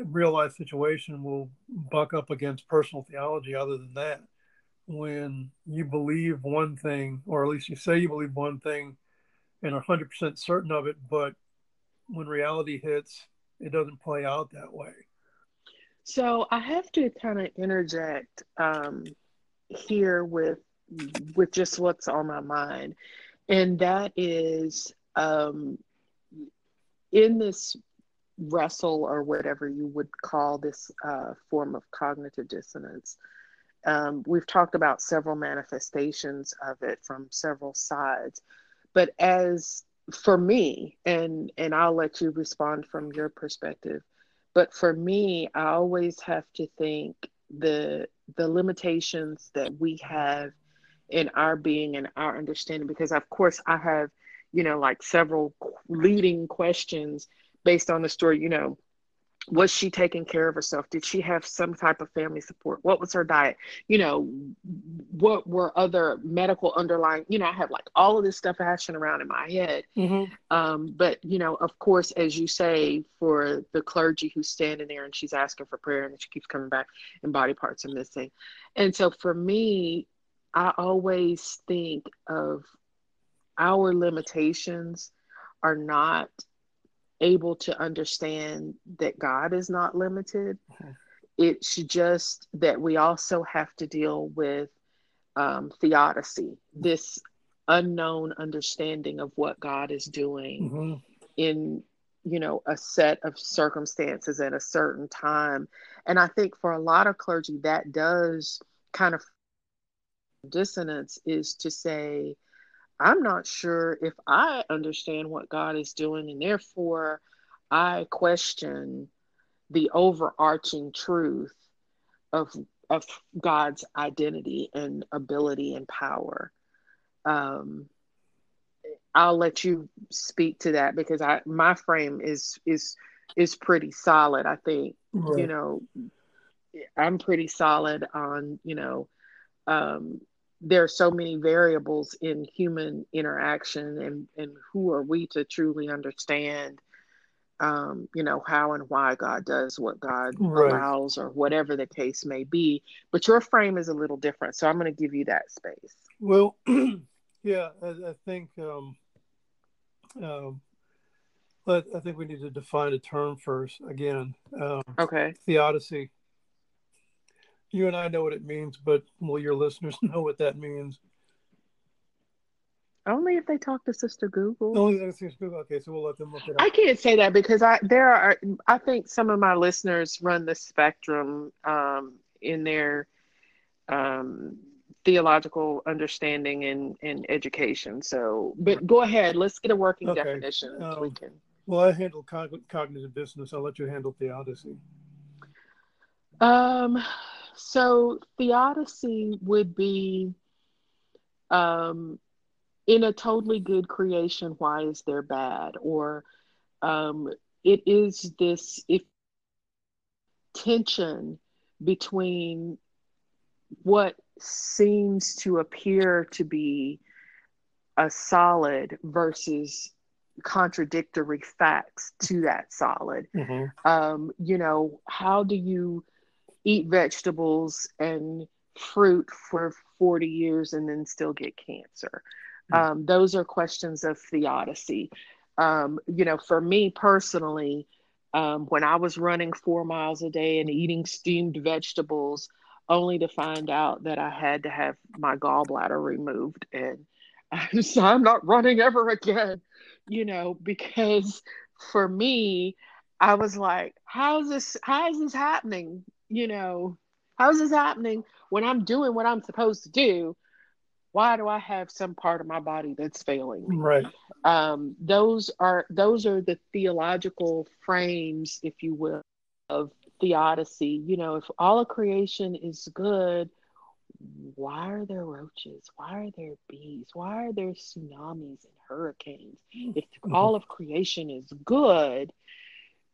real life situation will buck up against personal theology. Other than that, when you believe one thing, or at least you say you believe one thing, and are hundred percent certain of it, but when reality hits, it doesn't play out that way.
So I have to kind of interject um, here with with just what's on my mind. And that is um, in this wrestle or whatever you would call this uh, form of cognitive dissonance. Um, we've talked about several manifestations of it from several sides, but as for me, and and I'll let you respond from your perspective, but for me, I always have to think the the limitations that we have in our being and our understanding because of course i have you know like several leading questions based on the story you know was she taking care of herself? Did she have some type of family support? What was her diet? You know what were other medical underlying you know i have like all of this stuff hashing around in my head. Mm-hmm. um, but you know of course as you say for the clergy who's standing there and she's asking for prayer and she keeps coming back and body parts are missing. And so for me i always think of our limitations are not able to understand that God is not limited. Mm-hmm. It's just that we also have to deal with um, theodicy, this unknown understanding of what God is doing mm-hmm. in you know a set of circumstances at a certain time and i think for a lot of clergy that does kind of dissonance is to say I'm not sure if I understand what God is doing, and therefore I question the overarching truth of of God's identity and ability and power. Um, I'll let you speak to that because I my frame is is is pretty solid. I think right. you know I'm pretty solid on you know um, there are so many variables in human interaction and, and who are we to truly understand um, you know how and why god does what god right. allows or whatever the case may be. But your frame is a little different so i'm going to give you that space.
Well yeah i, I think um, um, but i think we need to define a term first. Again um,
okay.
theodicy you and I know what it means, but will your listeners know what that means?
Only if they talk to Sister Google.
Only if Sister Google. Okay, so we'll let them look it up.
I can't say that because I there are I think some of my listeners run the spectrum um, in their um, theological understanding and, and education. So, but go ahead. Let's get a working okay. definition. Um, we can.
Well, I handle cognitive dissonance. I'll let you handle theodicy.
Um, so theodicy would be um, in a totally good creation, why is there bad? Or um, it is this if tension between what seems to appear to be a solid versus contradictory facts to that solid. Mm-hmm. Um, you know, how do you eat vegetables and fruit for 40 years and then still get cancer? Mm. Um, those are questions of theodicy. Um, you know, for me personally, um, when I was running four miles a day and eating steamed vegetables, only to find out that I had to have my gallbladder removed. And so I'm not running ever again, you know, because for me, I was like, how's this, how is this happening? You know, how's this happening when I'm doing what I'm supposed to do? Why do I have some part of my body that's failing me?
Right.
Um, those are those are the theological frames, if you will, of theodicy. You know, if all of creation is good, why are there roaches? Why are there bees? Why are there tsunamis and hurricanes? If mm-hmm. all of creation is good,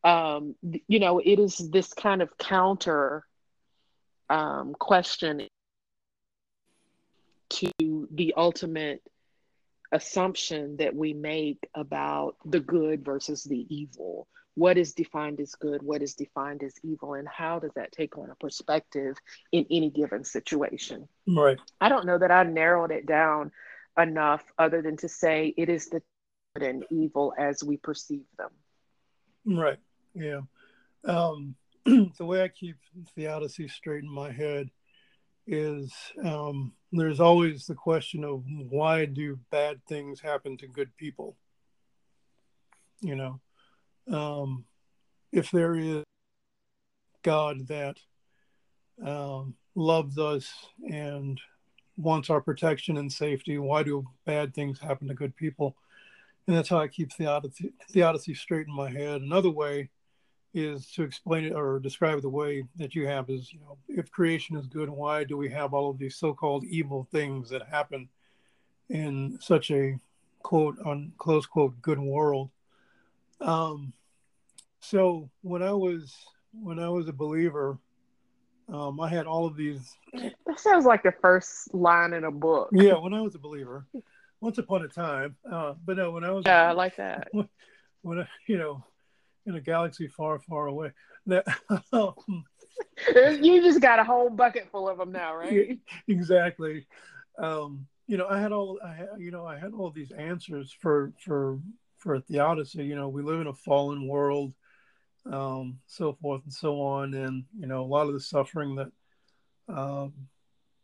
um, you know, it is this kind of counter um, question to the ultimate assumption that we make about the good versus the evil. What is defined as good? What is defined as evil? And how does that take on a perspective in any given situation?
Right.
I don't know that I narrowed it down enough other than to say it is the good and evil as we perceive them.
Right. Yeah. Um, the way I keep theodicy straight in my head is um, there's always the question of why do bad things happen to good people? You know, um, if there is God that um, loves us and wants our protection and safety, why do bad things happen to good people? And that's how I keep theodicy, theodicy straight in my head. Another way is to explain it or describe the way that you have is you know if creation is good why do we have all of these so-called evil things that happen in such a quote on close quote good world um, So when I was when I was a believer, um, I had all of these.
That sounds like the first line in a book.
Yeah, when I was a believer, once upon a time. Uh, but no, when I was
yeah, I like that.
When, when I, you know, in a galaxy far, far away. That, um,
you just got a whole bucket full of them now, right?
Exactly. Um, you know, I had all, I had, you know, I had all these answers for for for theodicy. You know, we live in a fallen world, um, so forth and so on, and you know, a lot of the suffering that um,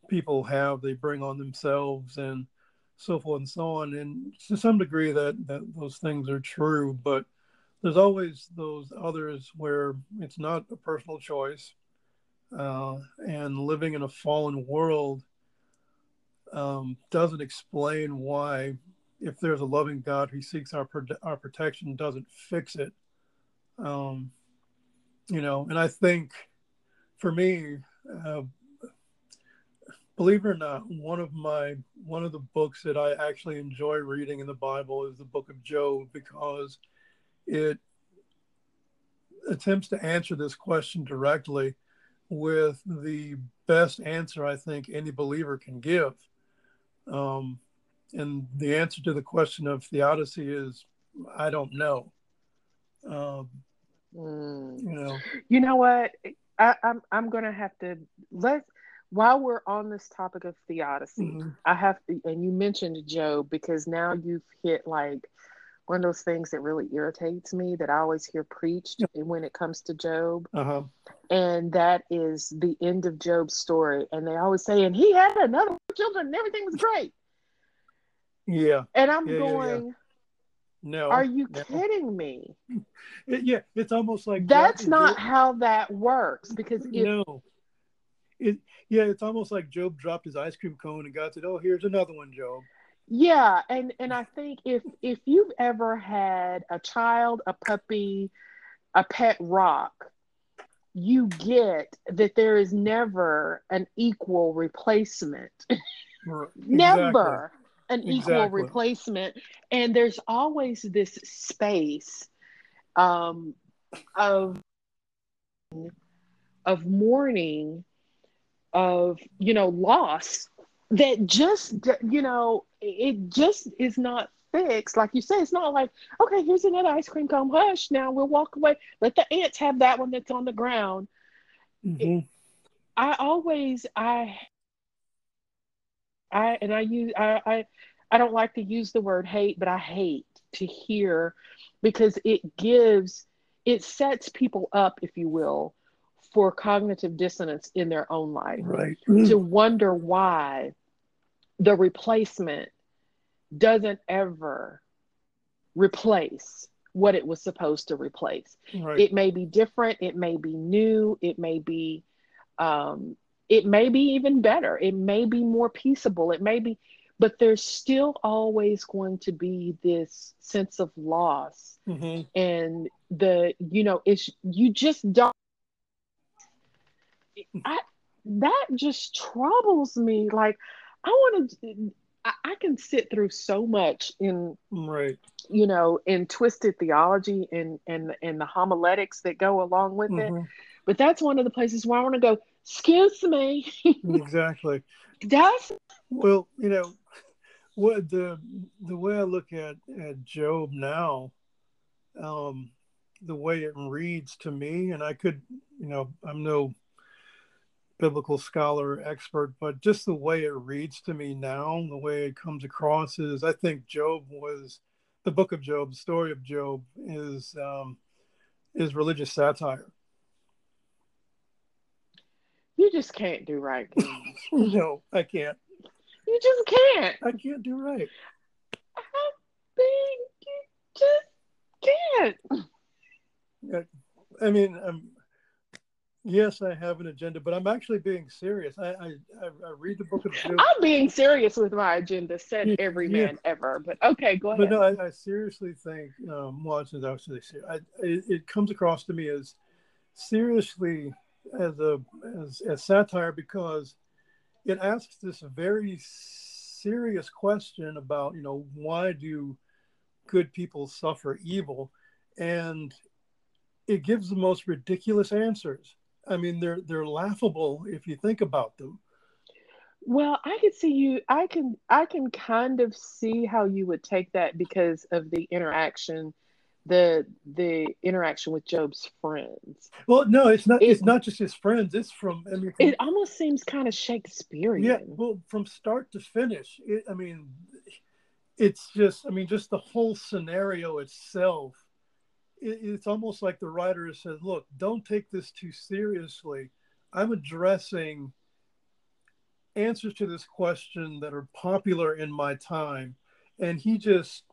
people have, they bring on themselves, and so forth and so on. And to some degree, that that those things are true, but there's always those others where it's not a personal choice, uh, and living in a fallen world um, doesn't explain why, if there's a loving God who seeks our our protection, doesn't fix it. Um, you know, and I think for me, uh, believe it or not, one of my one of the books that I actually enjoy reading in the Bible is the Book of Job because it attempts to answer this question directly with the best answer I think any believer can give. Um, and the answer to the question of theodicy is I don't know. Um,
mm.
You know.
You know what? I, I'm I'm gonna have to let while we're on this topic of theodicy, mm-hmm. I have to, and you mentioned Job because now you've hit like one of those things that really irritates me that I always hear preached when it comes to Job.
Uh-huh.
And that is the end of Job's story. And they always say, and he had another children and everything was great.
Yeah.
And I'm
yeah,
going,
yeah, yeah. No.
Are you
no.
kidding me?
It, yeah, it's almost like
that's Job, not Job, how that works because
it, no, it yeah, it's almost like Job dropped his ice cream cone and God said, "Oh, here's another one, Job."
Yeah, and and I think if if you've ever had a child, a puppy, a pet rock, you get that there is never an equal replacement. never an exactly. equal replacement, and there's always this space um, of of mourning, of you know loss that just you know it just is not fixed. Like you say it's not like okay here's another ice cream cone. Hush now we'll walk away. Let the ants have that one that's on the ground.
Mm-hmm.
i always i i and i use I, I i don't like to use the word hate but i hate to hear because it gives it sets people up if you will for cognitive dissonance in their own life.
Right.
To wonder why the replacement doesn't ever replace what it was supposed to replace.
Right.
It may be different, it may be new, it may be um, it may be even better, it may be more peaceable, it may be, but there's still always going to be this sense of loss.
Mm-hmm.
And the, you know, it's you just don't I that just troubles me. Like I want to. I, I can sit through so much in
right,
you know, in twisted theology and and and the homiletics that go along with mm-hmm. it. But that's one of the places where I want to go. Excuse me.
exactly.
That's
well, you know, what the the way I look at at Job now, um, the way it reads to me, and I could, you know, I'm no biblical scholar expert, but just the way it reads to me now, the way it comes across is I think Job was the book of Job, the story of Job is um, is religious satire.
You just can't do right.
no, I can't.
You just can't.
I can't do right.
I think you just can't.
I mean, I'm Yes, I have an agenda, but I'm actually being serious. I I, I read the book of Job.
I'm being serious with my agenda, said every yeah. man ever. But okay, go ahead.
But no, I, I seriously think, um, well, I was serious, I, it, it comes across to me as seriously as a as, as satire because it asks this very serious question about you know why do good people suffer evil and it gives the most ridiculous answers. I mean, they're they're laughable if you think about them.
Well, I can see you. I can I can kind of see how you would take that because of the interaction, the the interaction with Job's friends.
Well, no, it's not. It, it's not just his friends. It's from. I mean, from,
it almost seems kind of Shakespearean.
Yeah. Well, from start to finish, it, I mean, it's just. I mean, just the whole scenario itself. It, it's almost like the writer said, "Look, don't take this too seriously. I'm addressing." answers to this question that are popular in my time and he just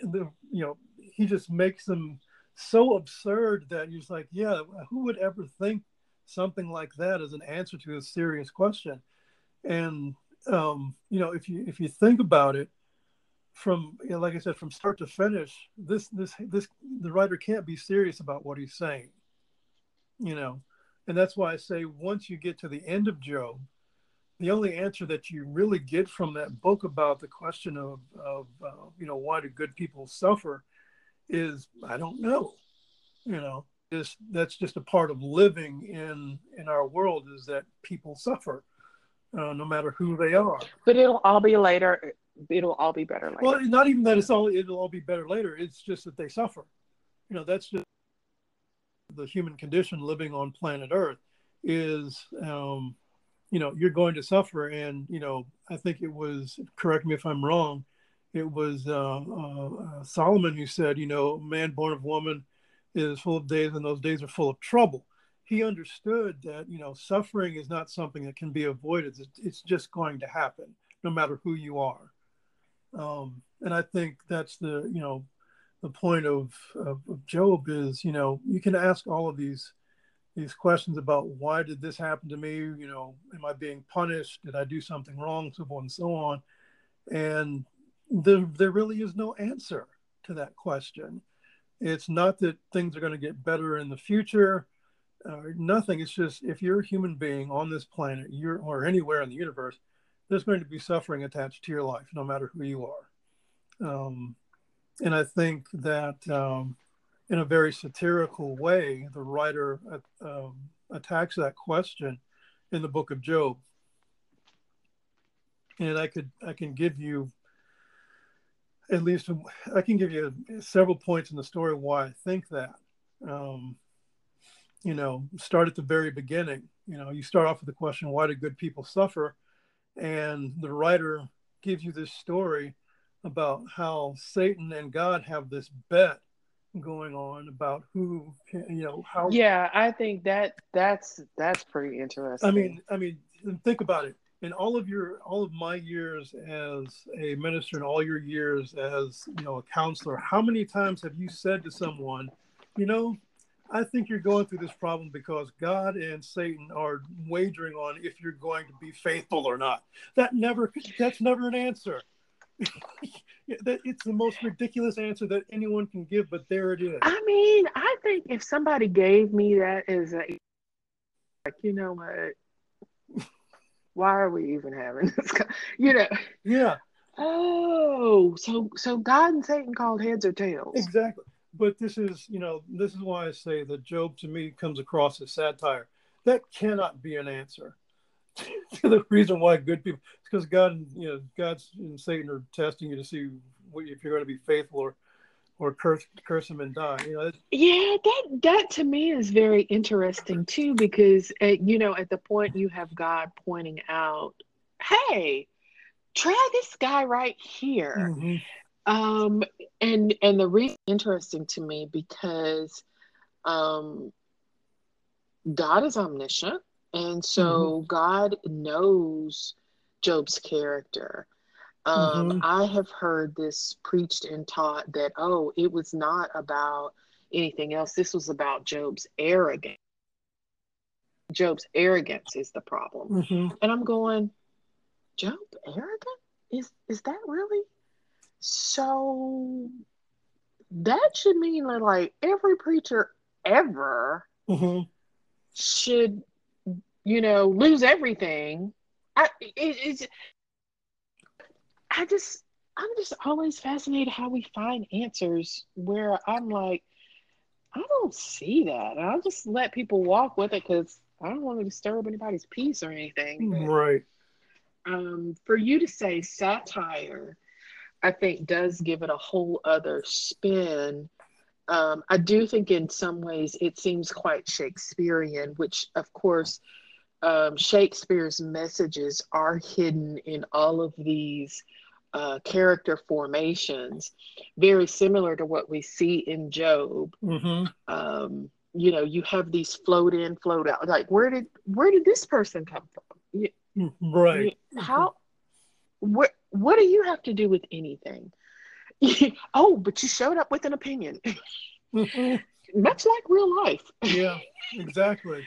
the you know he just makes them so absurd that he's like yeah who would ever think something like that as an answer to a serious question and um, you know if you if you think about it from you know, like i said from start to finish this this this the writer can't be serious about what he's saying you know? And that's why i say once you get to the end of job the only answer that you really get from that book about the question of, of uh, you know why do good people suffer is i don't know you know? Is that's just a part of living in in our world is that people suffer uh, no matter who they are.
But it'll all be later it'll all be better later.
Well not even that it's all it'll all be better later. It's just that they suffer. You know that's just the human condition living on planet earth is um, you know you're going to suffer. And you know i think it was correct me if i'm wrong it was uh, uh, uh, solomon who said you know man born of woman is full of days and those days are full of trouble. He understood that you know suffering is not something that can be avoided. It's just going to happen no matter who you are um, and i think that's the you know the point of, of, of job is you know you can ask all of these these questions about why did this happen to me? You know, am I being punished? Did I do something wrong? So forth and so on. And there, there really is no answer to that question. It's not that things are going to get better in the future. Uh, nothing. It's just if you're a human being on this planet, you're or anywhere in the universe, there's going to be suffering attached to your life, no matter who you are. Um, and I think that um, in a very satirical way, the writer uh, attacks that question in the book of Job. And I could I can give you at least I can give you several points in the story why I think that. Um, you know, start at the very beginning. You know, you start off with the question, why do good people suffer? And the writer gives you this story about how Satan and God have this bet going on about who you know how
yeah i think that that's that's pretty interesting.
I mean i mean think about it. In all of your all of my years as a minister and all your years as you know a counselor how many times have you said to someone you know i think you're going through this problem because god and satan are wagering on if you're going to be faithful or not that never that's never an answer it's the most ridiculous answer that anyone can give, but there it is.
I mean, I think if somebody gave me that as a, like, you know what? Why are we even having this? You know?
Yeah.
Oh, so so God and Satan called heads or tails?
Exactly. But this is, you know, this is why I say that Job to me comes across as satire. That cannot be an answer. To the reason why good people it's because God, you know, God's and Satan are testing you to see what, if you're going to be faithful or or curse curse him and die. You know,
yeah, that that to me is very interesting too because at, you know at the point you have God pointing out, hey, try this guy right here. Mm-hmm. Um, and and the reason interesting to me because um, God is omniscient and so mm-hmm. God knows Job's character. Um, mm-hmm. I have heard this preached and taught that, oh, it was not about anything else. This was about Job's arrogance. Job's arrogance is the problem. Mm-hmm. And I'm going, Job arrogant? Is is that really? So that should mean that like every preacher ever mm-hmm. should you know, lose everything. I it, it's I just I'm just always fascinated how we find answers where I'm like, I don't see that. I'll just let people walk with it because I don't want to disturb anybody's peace or anything.
But, right.
Um, for you to say satire, I think does give it a whole other spin. Um, I do think in some ways it seems quite Shakespearean, which of course um, Shakespeare's messages are hidden in all of these uh, character formations, very similar to what we see in Job.
Mm-hmm.
Um, you know, you have these float in, float out. Like, where did where did this person come from?
Mm-hmm. right.
How? What What do you have to do with anything? oh, but you showed up with an opinion. Mm-hmm. Much like real life.
yeah, exactly.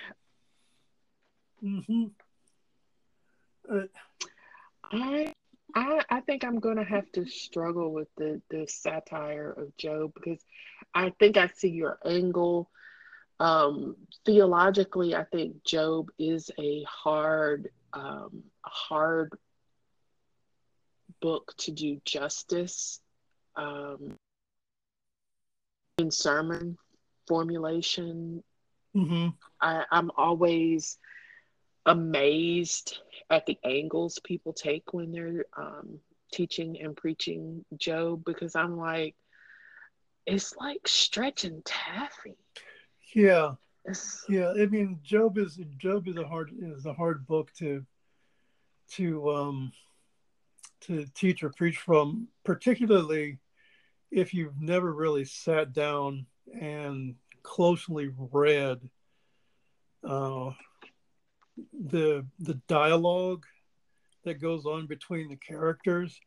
Mm-hmm.
Uh, I, I, I think I'm gonna have to struggle with the the satire of Job because I think I see your angle. Um, theologically, I think Job is a hard, um, hard book to do justice um, in sermon formulation.
Mm-hmm.
I, I'm always amazed at the angles people take when they're um, teaching and preaching Job because I'm like, it's like stretching taffy.
Yeah. It's, yeah, I mean, Job is Job is a hard is a hard book to to um to teach or preach from, particularly if you've never really sat down and closely read uh, the the dialogue that goes on between the characters.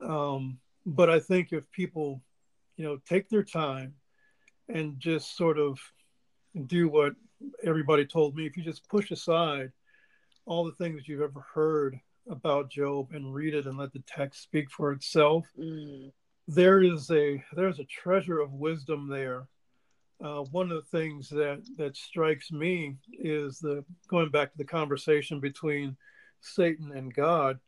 Um, but I think if people, you know, take their time and just sort of do what everybody told me, if you just push aside all the things you've ever heard about Job and read it and let the text speak for itself,
mm.
there is a there's a treasure of wisdom there uh, one of the things that that strikes me is the going back to the conversation between Satan and God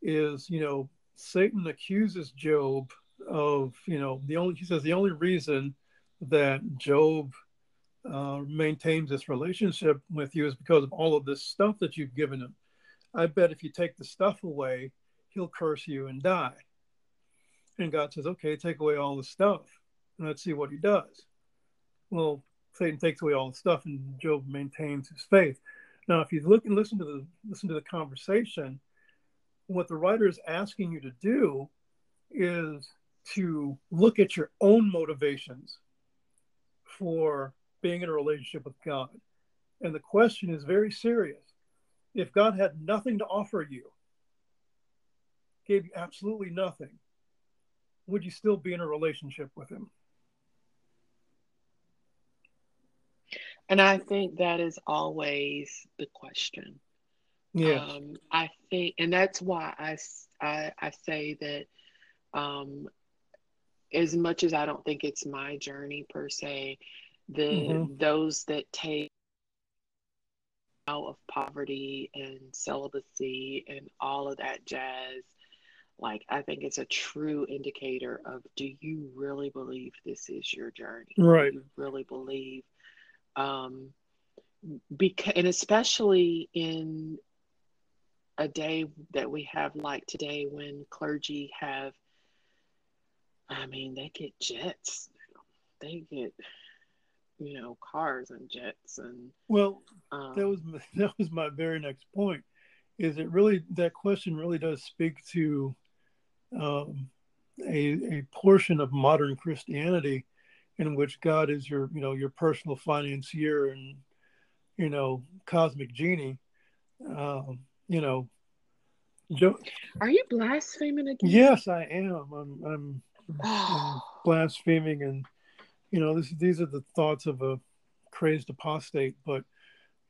is you know Satan accuses Job of you know the only he says the only reason that Job uh, maintains this relationship with you is because of all of this stuff that you've given him. I bet if you take the stuff away, he'll curse you and die. And God says, okay, take away all the stuff and let's see what he does well, Satan takes away all the stuff, and Job maintains his faith. Now, if you look and listen to the listen to the conversation, what the writer is asking you to do is to look at your own motivations for being in a relationship with God. And the question is very serious. If God had nothing to offer you, gave you absolutely nothing, would you still be in a relationship with Him?
And I think that is always the question.
Yeah.
Um, I think, and that's why I, I, I say that um, as much as I don't think it's my journey per se, the mm-hmm. those that take of poverty and celibacy and all of that jazz, like I think it's a true indicator of do you really believe this is your journey?
Right.
Do you really believe um, because and especially in a day that we have like today when clergy have i mean they get jets they get you know cars and jets and
well um, that was that was my very next point is it really that question really does speak to um, a, a portion of modern christianity in which God is your, you know, your personal financier and, you know, cosmic genie. Um, you know,
are you blaspheming again?
Yes, I am. I'm, I'm, I'm blaspheming, and you know, this, these are the thoughts of a crazed apostate. But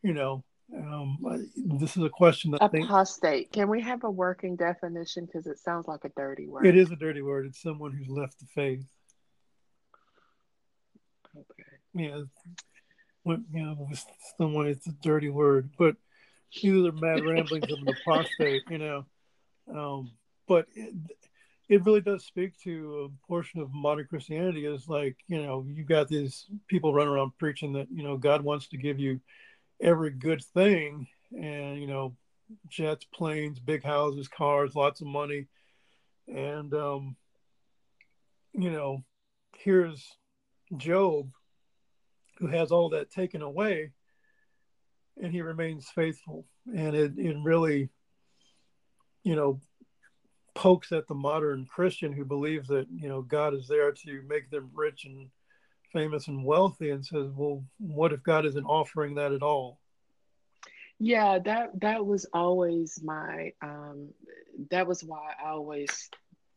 you know, um, this is a question that
apostate. Think, Can we have a working definition? Because it sounds like a dirty word.
It is a dirty word. It's someone who's left the faith.
Okay.
Yeah. What you know, someone it's a dirty word, but these are mad ramblings of an apostate, you know. Um, but it, it really does speak to a portion of modern Christianity is like, you know, you got these people running around preaching that, you know, God wants to give you every good thing and, you know, jets, planes, big houses, cars, lots of money. And, um, you know, here's Job who has all that taken away and he remains faithful. And it, it really, you know, pokes at the modern Christian who believes that you know God is there to make them rich and famous and wealthy, and says, "Well, what if God isn't offering that at all?"
Yeah, that that was always my um, that was why I always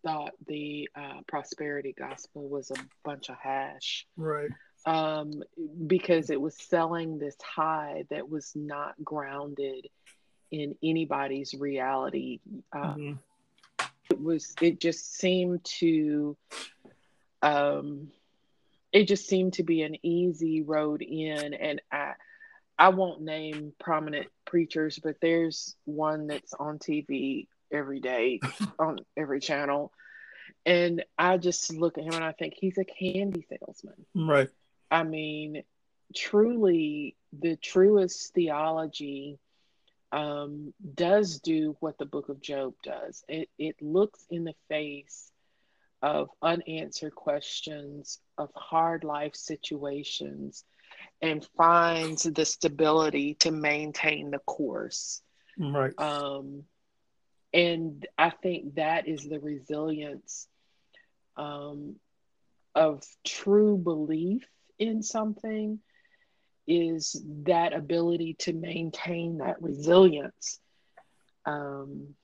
thought the uh, prosperity gospel was a bunch of hash.
Right.
Um, because it was selling this high that was not grounded in anybody's reality. Uh, mm-hmm it was it just seemed to um it just seemed to be an easy road in. And i i won't name prominent preachers but there's one that's on tv every day on every channel. And i just look at him and i think he's a candy salesman.
Right.
I mean truly the truest theology um, does do what the book of Job does. It, it looks in the face of unanswered questions, of hard life situations, and finds the stability to maintain the course.
Right.
Um, and I think that is the resilience um, of true belief in something is that ability to maintain that resilience. Um,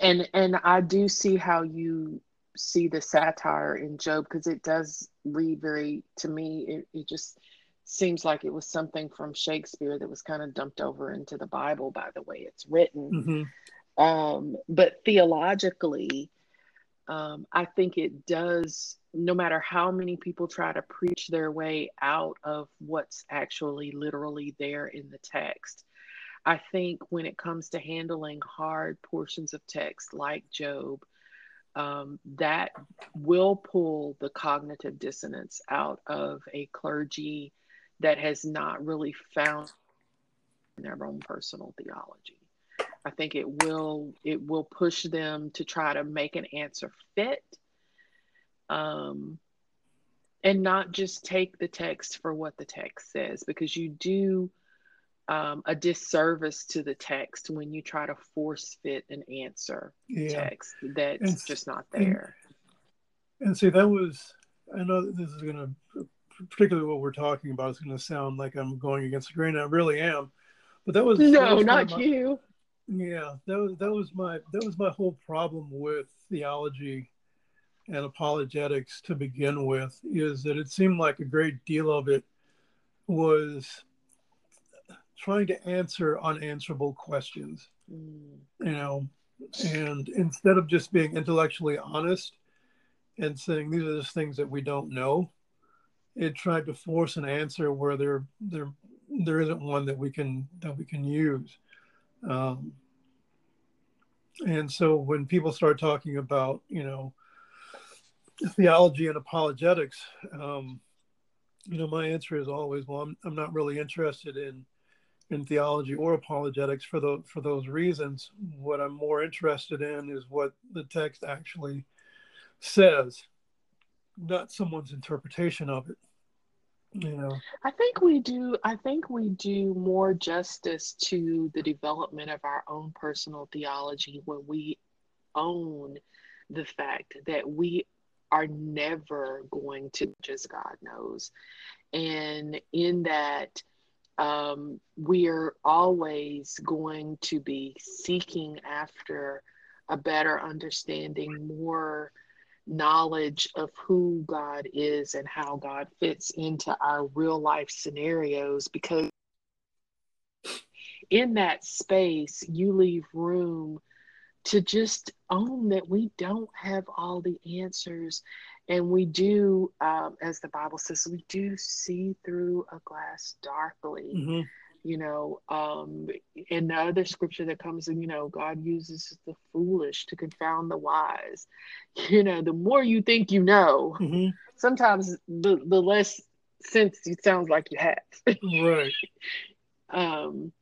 and and I do see how you see the satire in Job because it does read very to me. It, it just seems like it was something from Shakespeare that was kind of dumped over into the Bible by the way it's written. Mm-hmm. Um, but theologically, um, I think it does no matter how many people try to preach their way out of what's actually literally there in the text. I think when it comes to handling hard portions of text like Job, um, that will pull the cognitive dissonance out of a clergy that has not really found their own personal theology. I think it will it will push them to try to make an answer fit um, and not just take the text for what the text says, because you do um, a disservice to the text when you try to force fit an answer yeah. text that's and, just not there.
And, and see, that was, I know this is going to, particularly what we're talking about, is going to sound like I'm going against the grain. I really am. But that was
no,
that was
not
my,
you.
Yeah, that was that was my that was my whole problem with theology and apologetics to begin with is that it seemed like a great deal of it was trying to answer unanswerable questions you know? And instead of just being intellectually honest and saying these are just things that we don't know it tried to force an answer where there there there isn't one that we can that we can use. Um, and so when people start talking about you know theology and apologetics, um, you know, my answer is always, well, I'm, I'm not really interested in in theology or apologetics for the for those reasons. What I'm more interested in is what the text actually says, not someone's interpretation of it. You know,
I think we do. I think we do more justice to the development of our own personal theology when we own the fact that we are never going to just God knows. And in that, um, we are always going to be seeking after a better understanding, more knowledge of who God is and how God fits into our real life scenarios because in that space, you leave room to just own that we don't have all the answers. And we do, um, as the Bible says, we do see through a glass darkly. Mm-hmm. you know um in the other scripture that comes in you know god uses the foolish to confound the wise you know the more you think you know mm-hmm. sometimes the the less sense it sounds like you have
right
um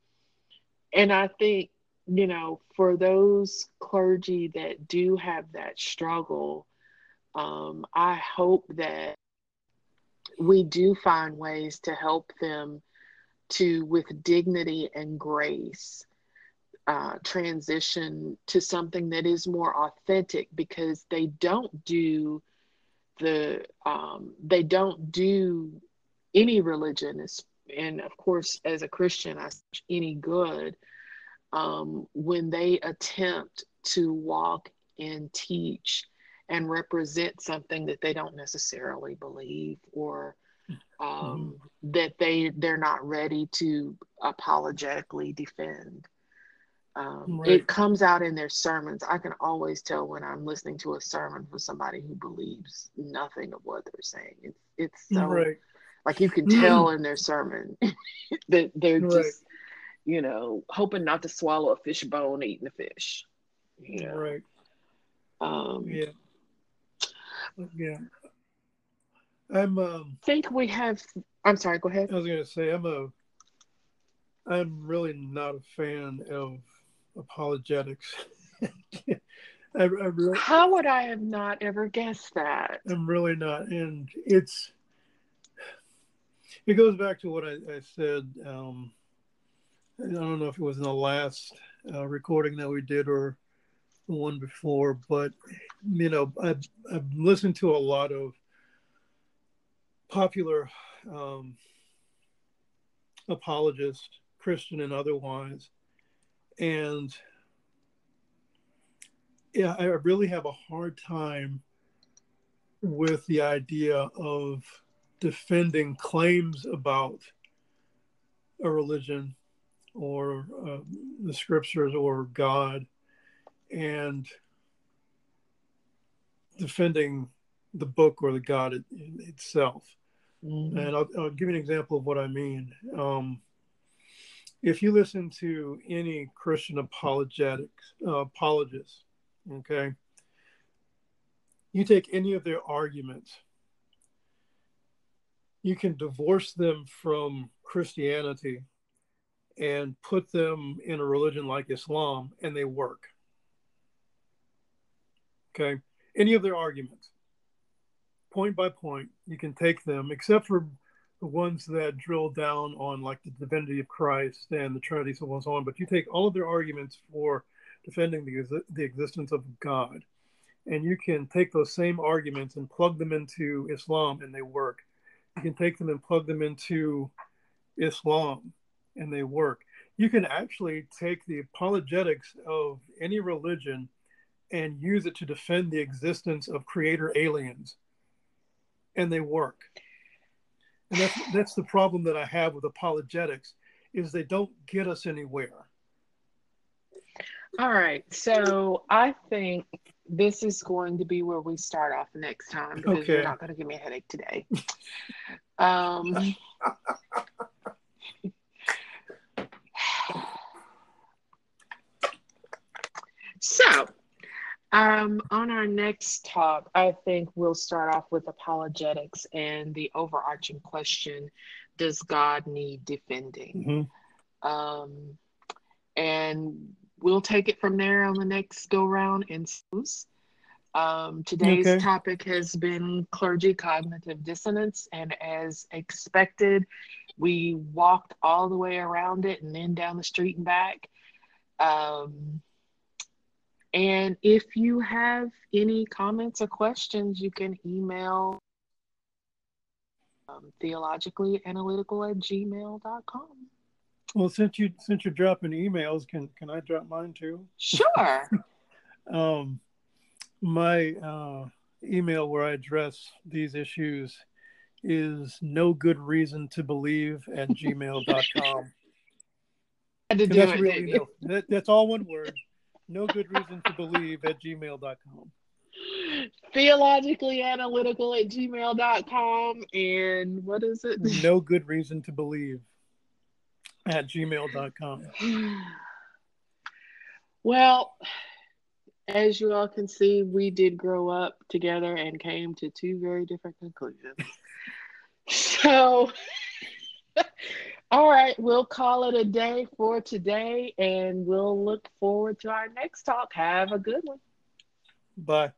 and i think you know for those clergy that do have that struggle um i hope that we do find ways to help them to, with dignity and grace, uh, transition to something that is more authentic because they don't do the um, they don't do any religion. And of course as a christian i any good um, when they attempt to walk and teach and represent something that they don't necessarily believe or um, mm-hmm. that they they're not ready to apologetically defend. Um, right. It comes out in their sermons. I can always tell when I'm listening to a sermon from somebody who believes nothing of what they're saying. It's it's so right. like you can tell in their sermon that they're right. just you know hoping not to swallow a fish bone eating a fish. You know?
Right.
Um,
yeah. Yeah. I'm. Um,
I think we have. I'm sorry. Go ahead.
I was going to say I'm a. I'm really not a fan of apologetics. I,
I really, How would I have not ever guessed that?
I'm really not, and it's. It goes back to what I, I said. Um, I don't know if it was in the last uh, recording that we did or the one before, but you know, I've, I've listened to a lot of popular um, apologists, Christian and otherwise, and yeah, I really have a hard time with the idea of defending claims about a religion or uh, the scriptures or God and defending the book or the God it, itself. Mm-hmm. And I'll, I'll, give you an example of what I mean. Um, if you listen to any Christian apologetics uh, apologists, okay, you take any of their arguments, you can divorce them from Christianity and put them in a religion like Islam, and they work. Okay, any of their arguments point by point. You can take them, except for the ones that drill down on like the divinity of Christ and the Trinity, so on and so on. But you take all of their arguments for defending the, the existence of God, and you can take those same arguments and plug them into Islam, and they work. You can take them and plug them into Islam, and they work. You can actually take the apologetics of any religion and use it to defend the existence of creator aliens and they work. And that's that's the problem that I have with apologetics is they don't get us anywhere.
All right. So I think this is going to be where we start off next time because okay. you're not going to give me a headache today. um, so um, on our next talk, I think we'll start off with apologetics and the overarching question Does God need defending? Mm-hmm. Um, and we'll take it from there on the next go round and um, today's okay. topic has been clergy cognitive dissonance, and as expected, we walked all the way around it and then down the street and back. Um, and if you have any comments or questions, you can email um, theologically analytical at gmail.com.
Well, since you since you're dropping emails, can can I drop mine too?
Sure.
um, my uh, email where I address these issues is no good reason to believe at gmail.com.
Had to do
that's
it,
really no, that, that's all one word no good reason to believe at gmail.com
theologically analytical at gmail.com and what is it
no good reason to believe at gmail.com.
Well, as you all can see, we did grow up together and came to two very different conclusions. so, all right, we'll call it a day for today and we'll look forward to our next talk. Have a good one.
Bye.